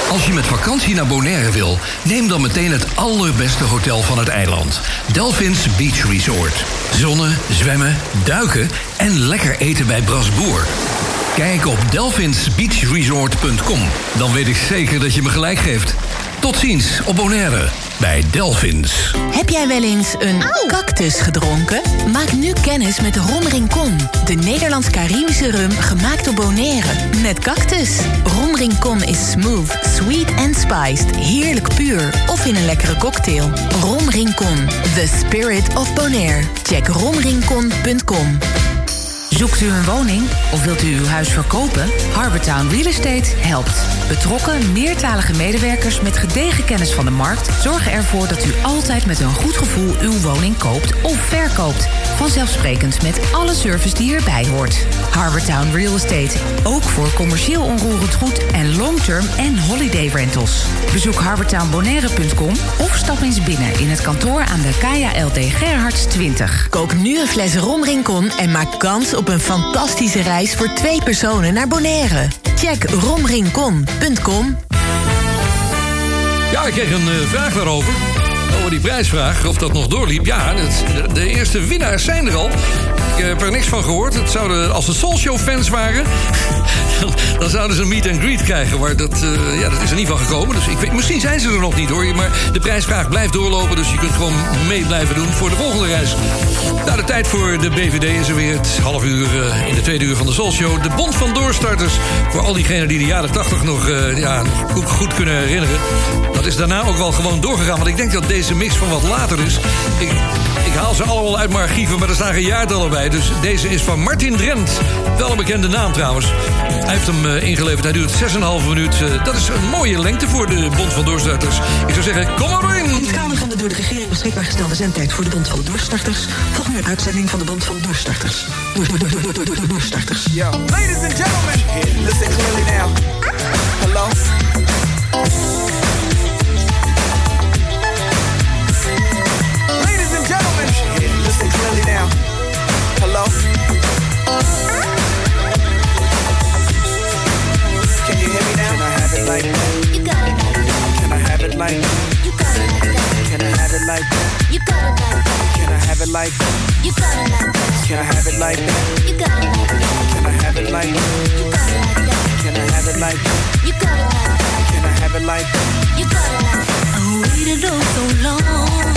Als je met vakantie naar Bonaire wil, neem dan meteen het allerbeste hotel van het eiland. Delphins Beach Resort. Zonnen, zwemmen, duiken en lekker eten bij Brasboer. Kijk op delphinsbeachresort.com. Dan weet ik zeker dat je me gelijk geeft. Tot ziens op Bonaire bij Delphins. Heb jij wel eens een cactus gedronken? Maak nu kennis met Rom Rincon. De Nederlands-Caribische rum gemaakt door Bonaire. Met cactus. Rom Rincon is smooth, sweet en spiced. Heerlijk puur. Of in een lekkere cocktail. Rom Rincon. The spirit of Bonaire. Check romrincon.com. Zoekt u een woning of wilt u uw huis verkopen? Harbortown Real Estate helpt. Betrokken, meertalige medewerkers met gedegen kennis van de markt zorgen ervoor dat u altijd met een goed gevoel uw woning koopt of verkoopt. Vanzelfsprekend met alle service die erbij hoort. Harbortown Real Estate. Ook voor commercieel onroerend goed en long-term en holiday rentals. Bezoek harbortownbonaire.com of stap eens binnen in het kantoor aan de KLD Gerhards 20. Koop nu een fles Rom Rincon en maak kans op een fantastische reis voor twee personen naar Bonaire. Check romrincon.com. Ja, ik kreeg een eh, vraag daarover. Over die prijsvraag, of dat nog doorliep. Ja, de, eerste winnaars zijn er al. Ik heb er niks van gehoord. Het zouden, als ze Soulshow-fans waren... dan, zouden ze een meet and greet krijgen. Maar dat, eh, ja, dat is er niet van gekomen. Dus ik weet, misschien zijn ze er nog niet hoor. Maar de prijsvraag blijft doorlopen. Dus je kunt gewoon mee blijven doen voor de volgende reis. Nou, de tijd voor de BVD is er weer. Het half uur eh, in de tweede uur van de Soulshow. De Bond van Doorstarters. Voor al diegenen die de jaren 80 nog eh, ja, goed, goed kunnen herinneren. Dat is daarna ook wel gewoon doorgegaan. Want ik denk dat deze mix van wat later is. Ik, ik haal ze allemaal uit mijn archieven, maar er staan geen jaartallen bij. Dus deze is van Martin Drent. Wel een bekende naam trouwens. Hij heeft hem eh, ingeleverd. Hij duurt 6,5 minuut. Eh, dat is een mooie lengte voor de Bond van Doorstarters. Ik zou zeggen, kom maar in! In het kader van de door de regering beschikbaar gestelde zendtijd voor de Bond van Doorstarters... volgt nu een uitzending van de Bond van Doorstarters. Door, door, door, door, door, door, door, doorstarters. Yo, ladies and gentlemen, listen clearly now. Hello? Hello? Can you hear me now? Can I have it like that? You got it like that. Can I have it like that? You got it like that. Can I have it like that? You got it like that. Can I have it like that? You got it like that. Can I have it like that? You got it like that. Can I have it like that? You got it like that. Can I have it like that? You got it like that. Can I have it like that? You got it like that. I waited oh so long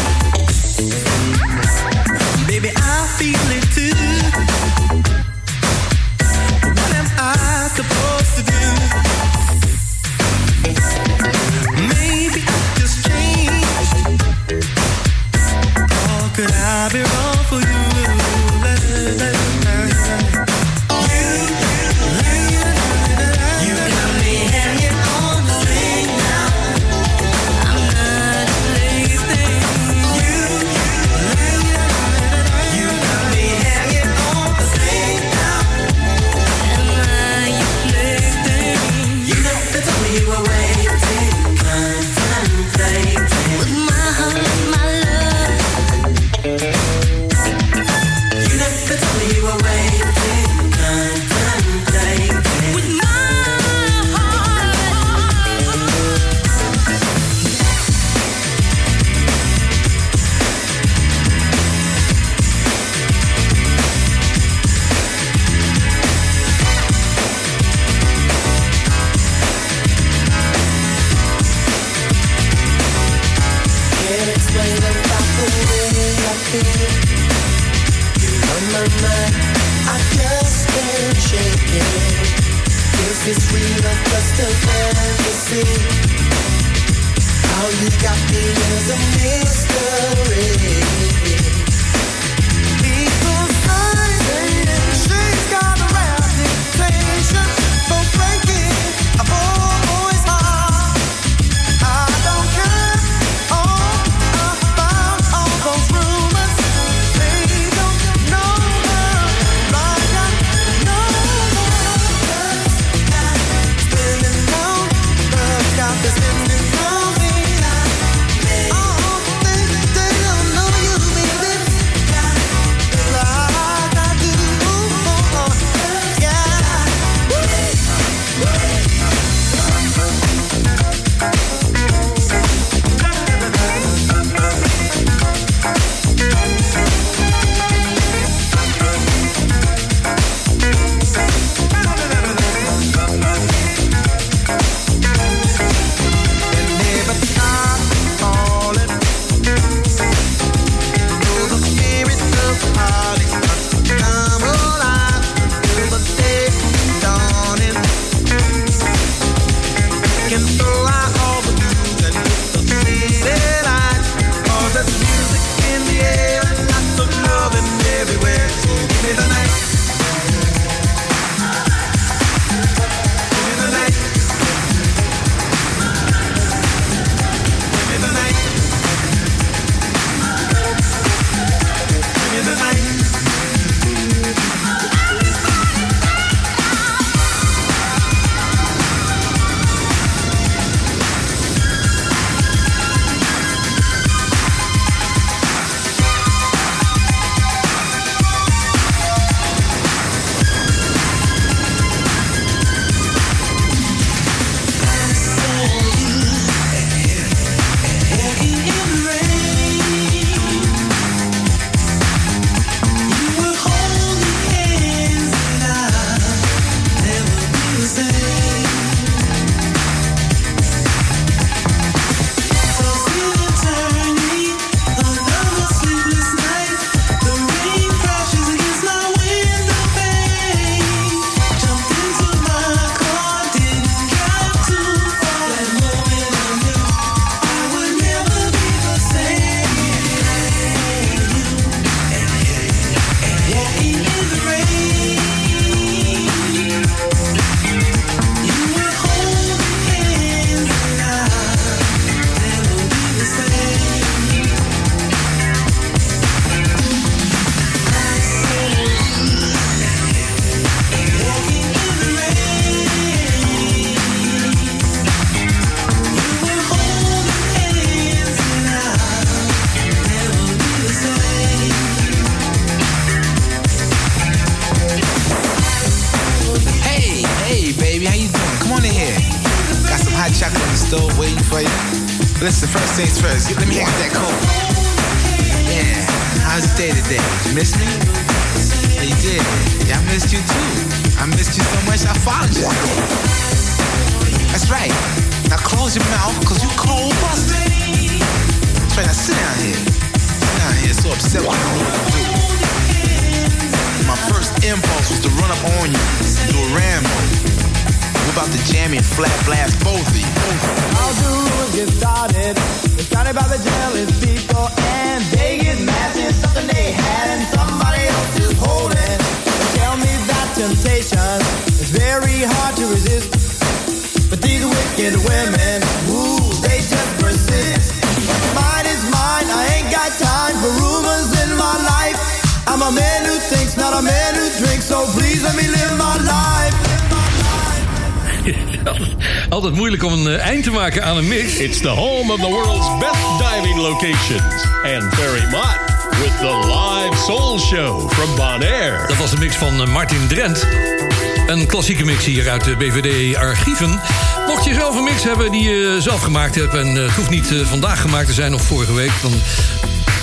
klassieke mix hier uit de BVD-archieven. Mocht je zelf een mix hebben die je zelf gemaakt hebt... en eh, het hoeft niet eh, vandaag gemaakt te zijn of vorige week... dan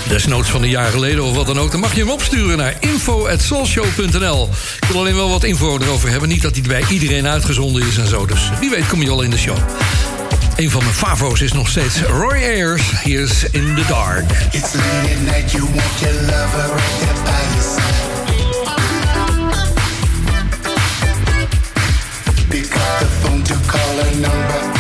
desnoods van een jaar geleden of wat dan ook... dan mag je hem opsturen naar info.soulshow.nl. Ik wil alleen wel wat info erover hebben. Niet dat hij bij iedereen uitgezonden is en zo. Dus wie weet kom je al in de show. Een van mijn favo's is nog steeds Roy Ayers. Here's In The Dark. It's call a number.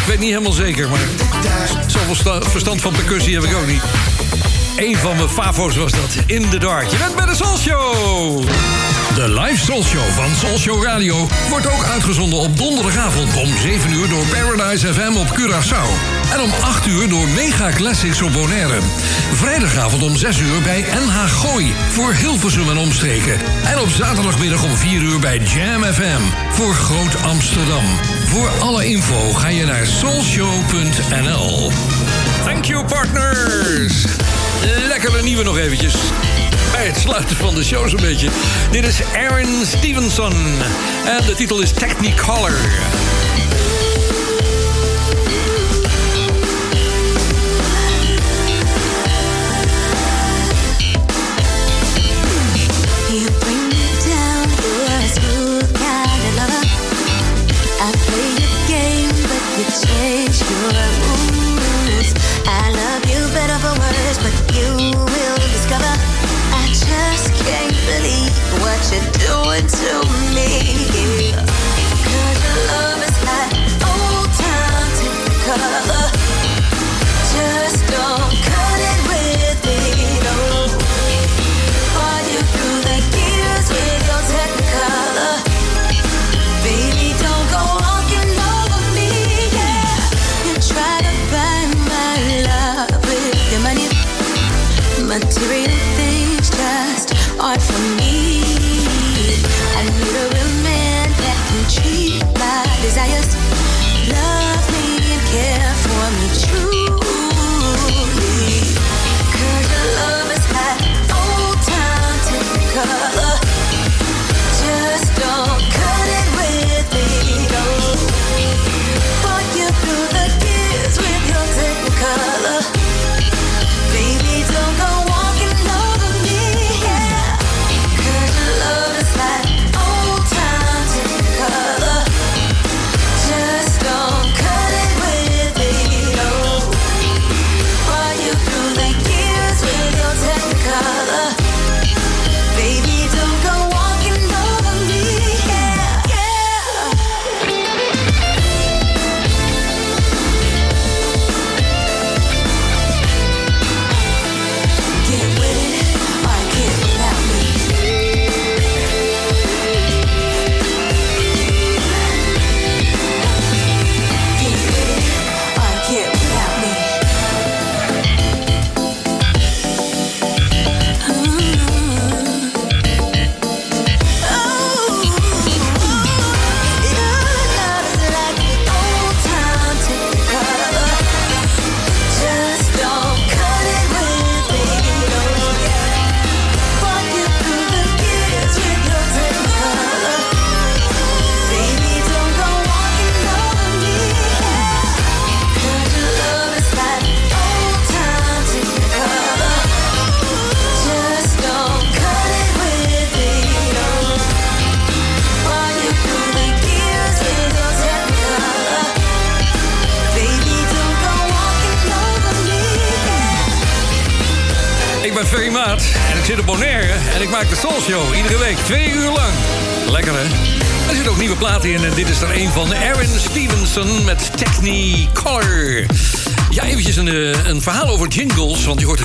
Ik weet niet helemaal zeker. Maar zoveel sta- verstand van percussie heb ik ook niet. Eén van mijn favo's was dat, In the Dark. Je bent bij de Soul Show! De live Soul Show van Soul Show Radio wordt ook uitgezonden op donderdagavond om 7 uur door Paradise FM op Curaçao. En om 8 uur door Mega Classics op Bonaire. Vrijdagavond om 6 uur bij NH Gooi voor Hilversum en omstreken. En op zaterdagmiddag om 4 uur bij Jam FM voor Groot Amsterdam. Voor alle info ga je naar soulshow.nl. Thank you, partners! Lekkere nieuwe nog eventjes. Bij het sluiten van de show zo'n beetje. Dit is Aaron Stevenson. En de titel is Technicolor. Change your rules. I love you better for words, but you will discover. I just can't believe what you're doing to me. 'Cause your love is like old time Technicolor. Just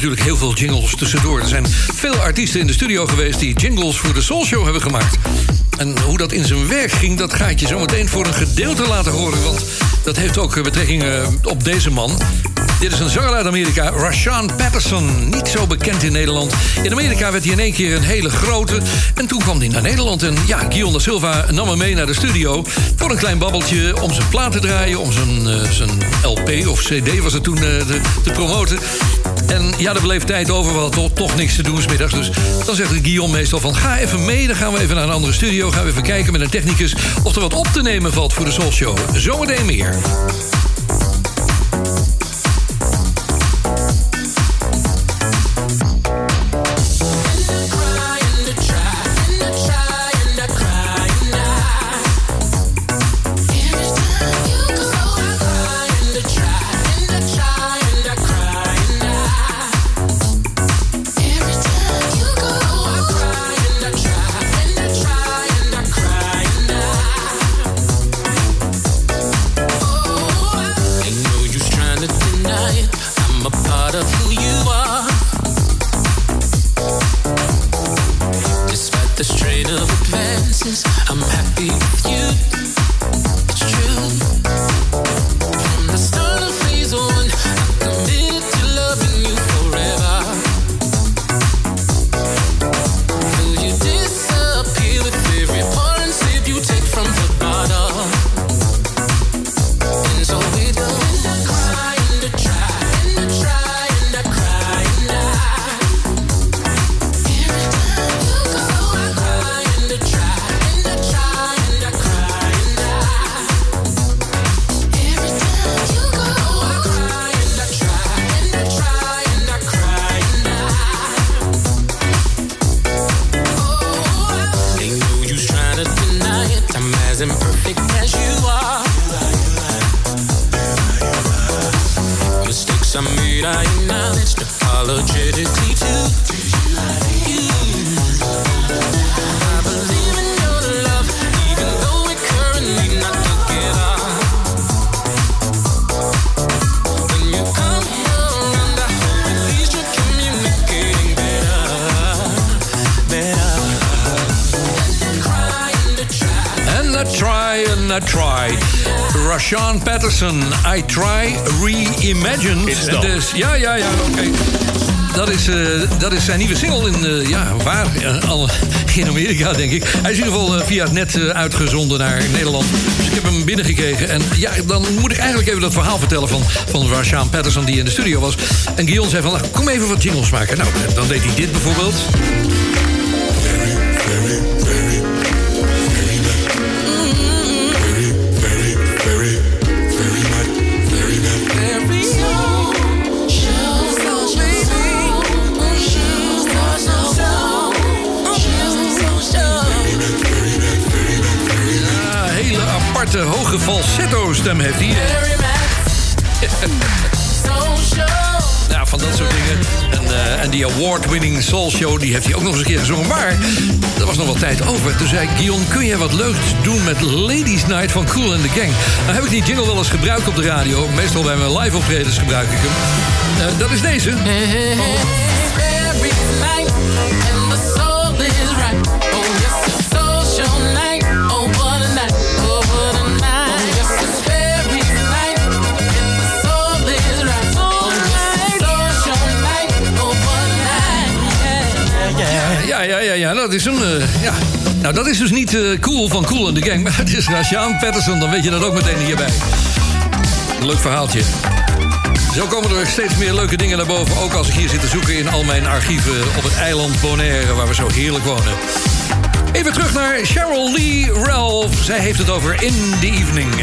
natuurlijk heel veel jingles tussendoor. Er zijn veel artiesten in de studio geweest die jingles voor de Soul Show hebben gemaakt. En hoe dat in zijn werk ging, dat ga ik je zo meteen voor een gedeelte laten horen. Want dat heeft ook betrekking eh, op deze man. Dit is een zanger uit Amerika, Rashawn Patterson. Niet zo bekend in Nederland. In Amerika werd hij in één keer een hele grote. En toen kwam hij naar Nederland. En ja, Guillaume da Silva nam hem mee naar de studio... voor een klein babbeltje om zijn plaat te draaien... om zijn, eh, zijn LP of CD was het toen eh, te promoten. En ja, er bleef tijd over, we hadden toch, toch niks te doen smiddags. Dus dan zegt Guillaume meestal van... ga even mee, dan gaan we even naar een andere studio... gaan we even kijken met een technicus... of er wat op te nemen valt voor de Soul Show. Zometeen meer. advances. I'm happy with you. Patterson, I try reimagined. Dus, ja, ja, ja, oké. Dat is, eh, dat is zijn nieuwe single in, eh, ja, waar? Eh, al in Amerika, denk ik. Hij is in ieder geval via het net uitgezonden naar Nederland. Dus ik heb hem binnengekregen. En ja, dan moet ik eigenlijk even dat verhaal vertellen van, van Rashawn Patterson... die in de studio was. En Guillaume zei van, nou, kom even wat jingles maken. Nou, dan deed hij dit bijvoorbeeld. Stem heeft hij. Ja, van dat soort dingen. En, eh, en die award-winning Soul Show, die heeft hij ook nog eens een keer gezongen. Maar er was nog wat tijd over. Toen zei ik, Guillaume, kun je wat leuks doen met Ladies Night van Cool and the Gang? Nou heb ik die jingle wel eens gebruikt op de radio. Meestal bij mijn live optredens gebruik ik hem. Eh, dat is deze. Ja, dat is hem. eh, ja. Nou, dat is dus niet eh, cool van Cool and the Gang, maar het is Rashaan Patterson. Dan weet je dat ook meteen hierbij. Leuk verhaaltje. Zo komen er steeds meer leuke dingen naar boven. Ook als ik hier zit te zoeken in al mijn archieven op het eiland Bonaire, waar we zo heerlijk wonen. Even terug naar Cheryl Lee Ralph. Zij heeft het over In the Evening.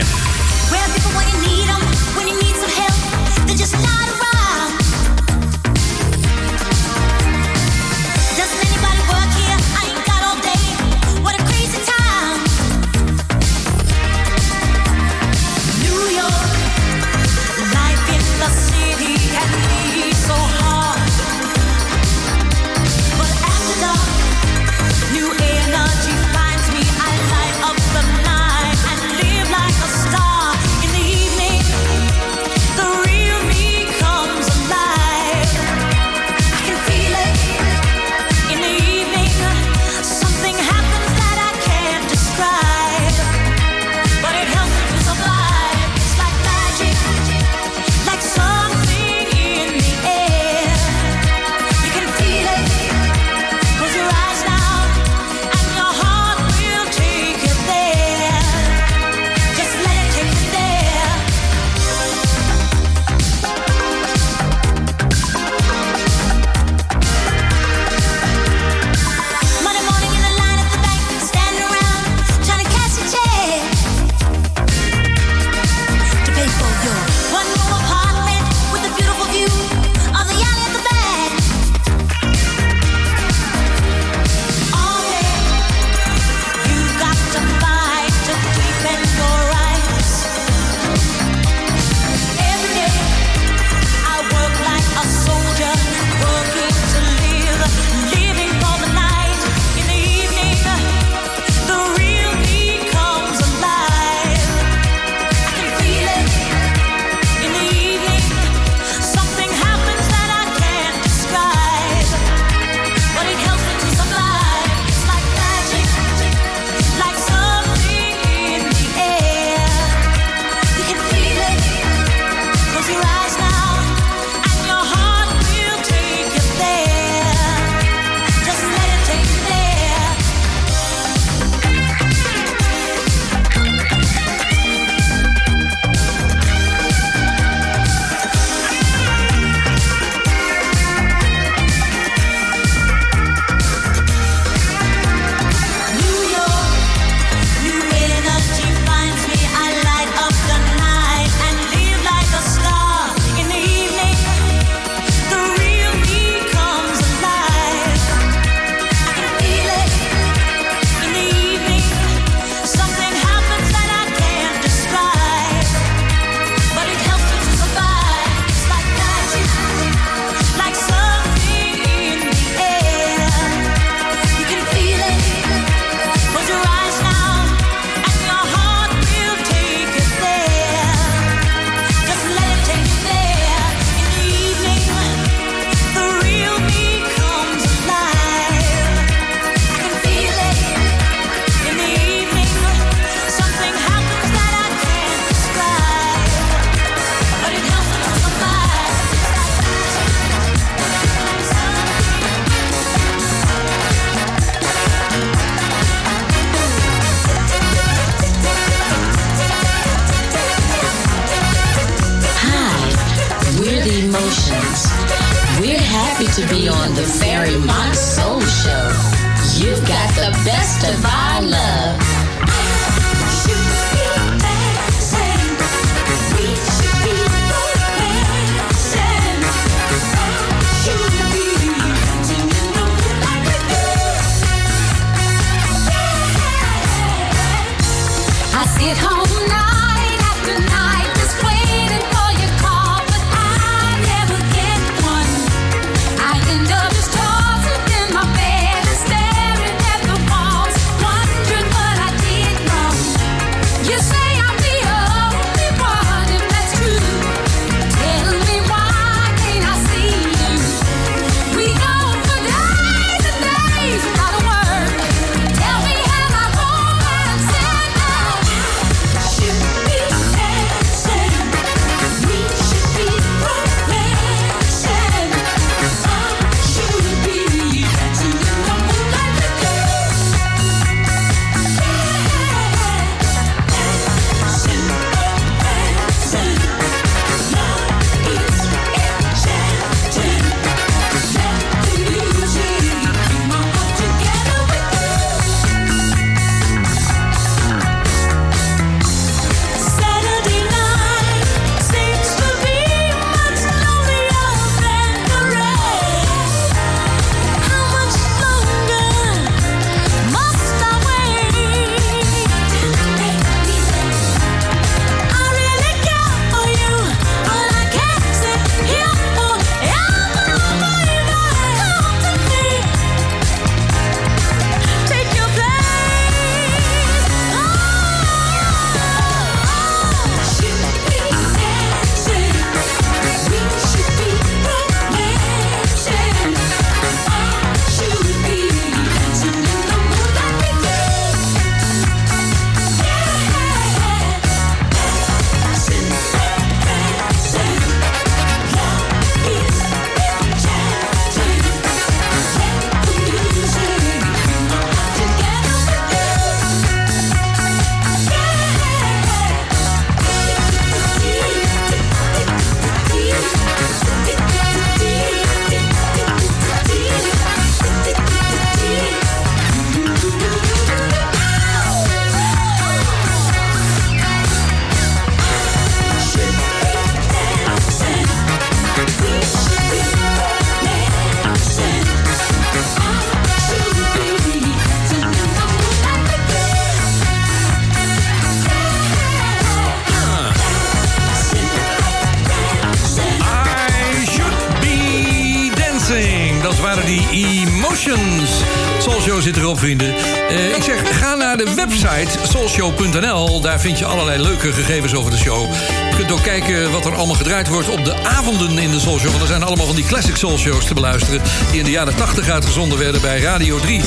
Vind je allerlei leuke gegevens over de show. Je kunt ook kijken wat er allemaal gedraaid wordt op de avonden in de Soulshow. Want er zijn allemaal van die classic Soulshows te beluisteren... die in de jaren 80 uitgezonden werden bij Radio 3.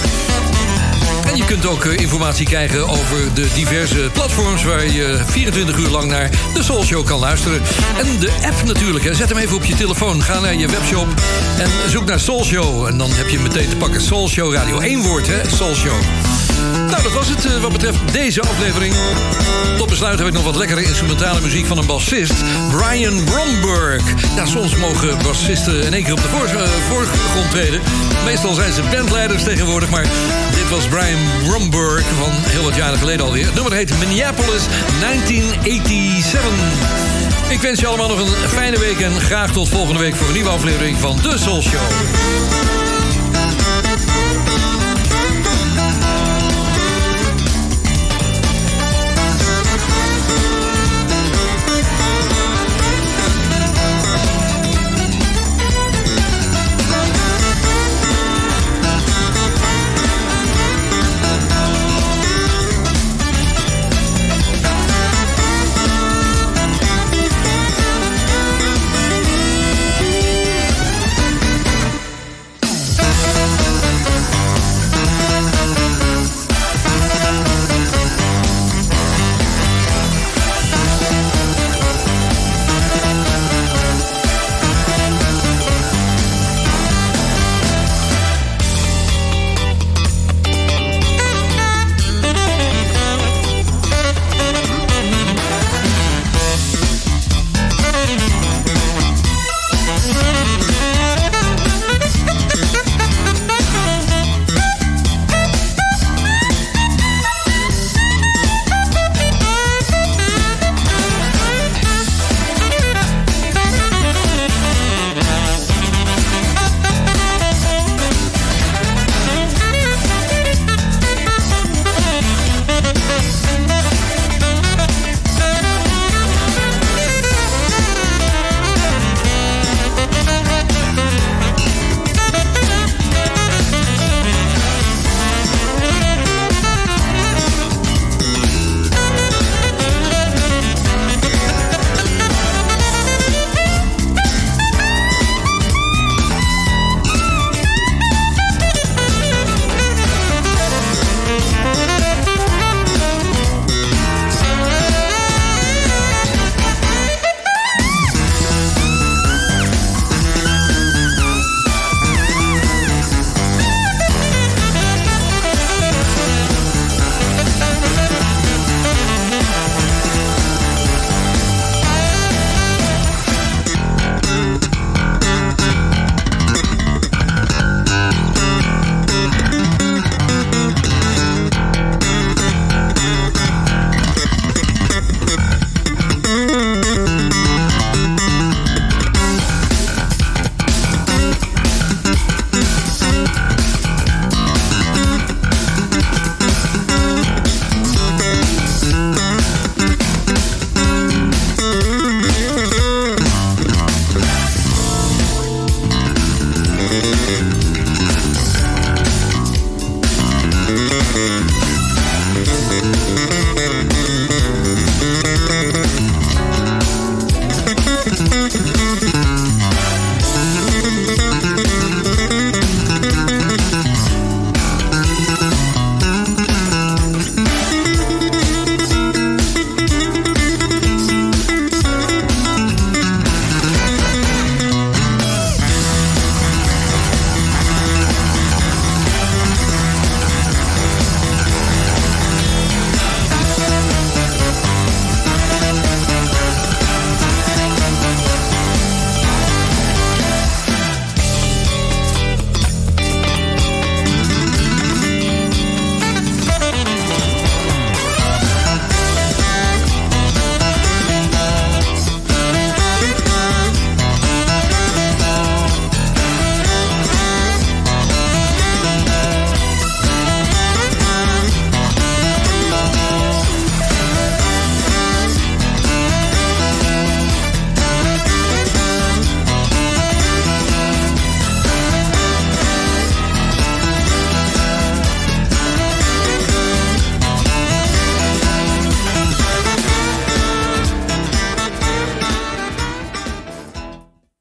En je kunt ook eh, informatie krijgen over de diverse platforms... waar je 24 uur lang naar de Soul Show kan luisteren. En de app natuurlijk. Zet hem even op je telefoon. Ga naar je webshop en zoek naar Soul Show. En dan heb je meteen te pakken. Soul Show Radio. Eén woord, hè? Soul Show. Nou, dat was het eh, wat betreft deze aflevering. Tot besluit heb ik nog wat lekkere instrumentale muziek van een bassist. Brian Bromberg. Soms mogen bassisten in één keer op de eh, voorgrond treden. Meestal zijn ze bandleiders tegenwoordig, maar dit was Brian Bromberg van heel wat jaren geleden alweer. Het nummer heet Minneapolis 1987. Ik wens je allemaal nog een fijne week en graag tot volgende week voor een nieuwe aflevering van De Soul Show.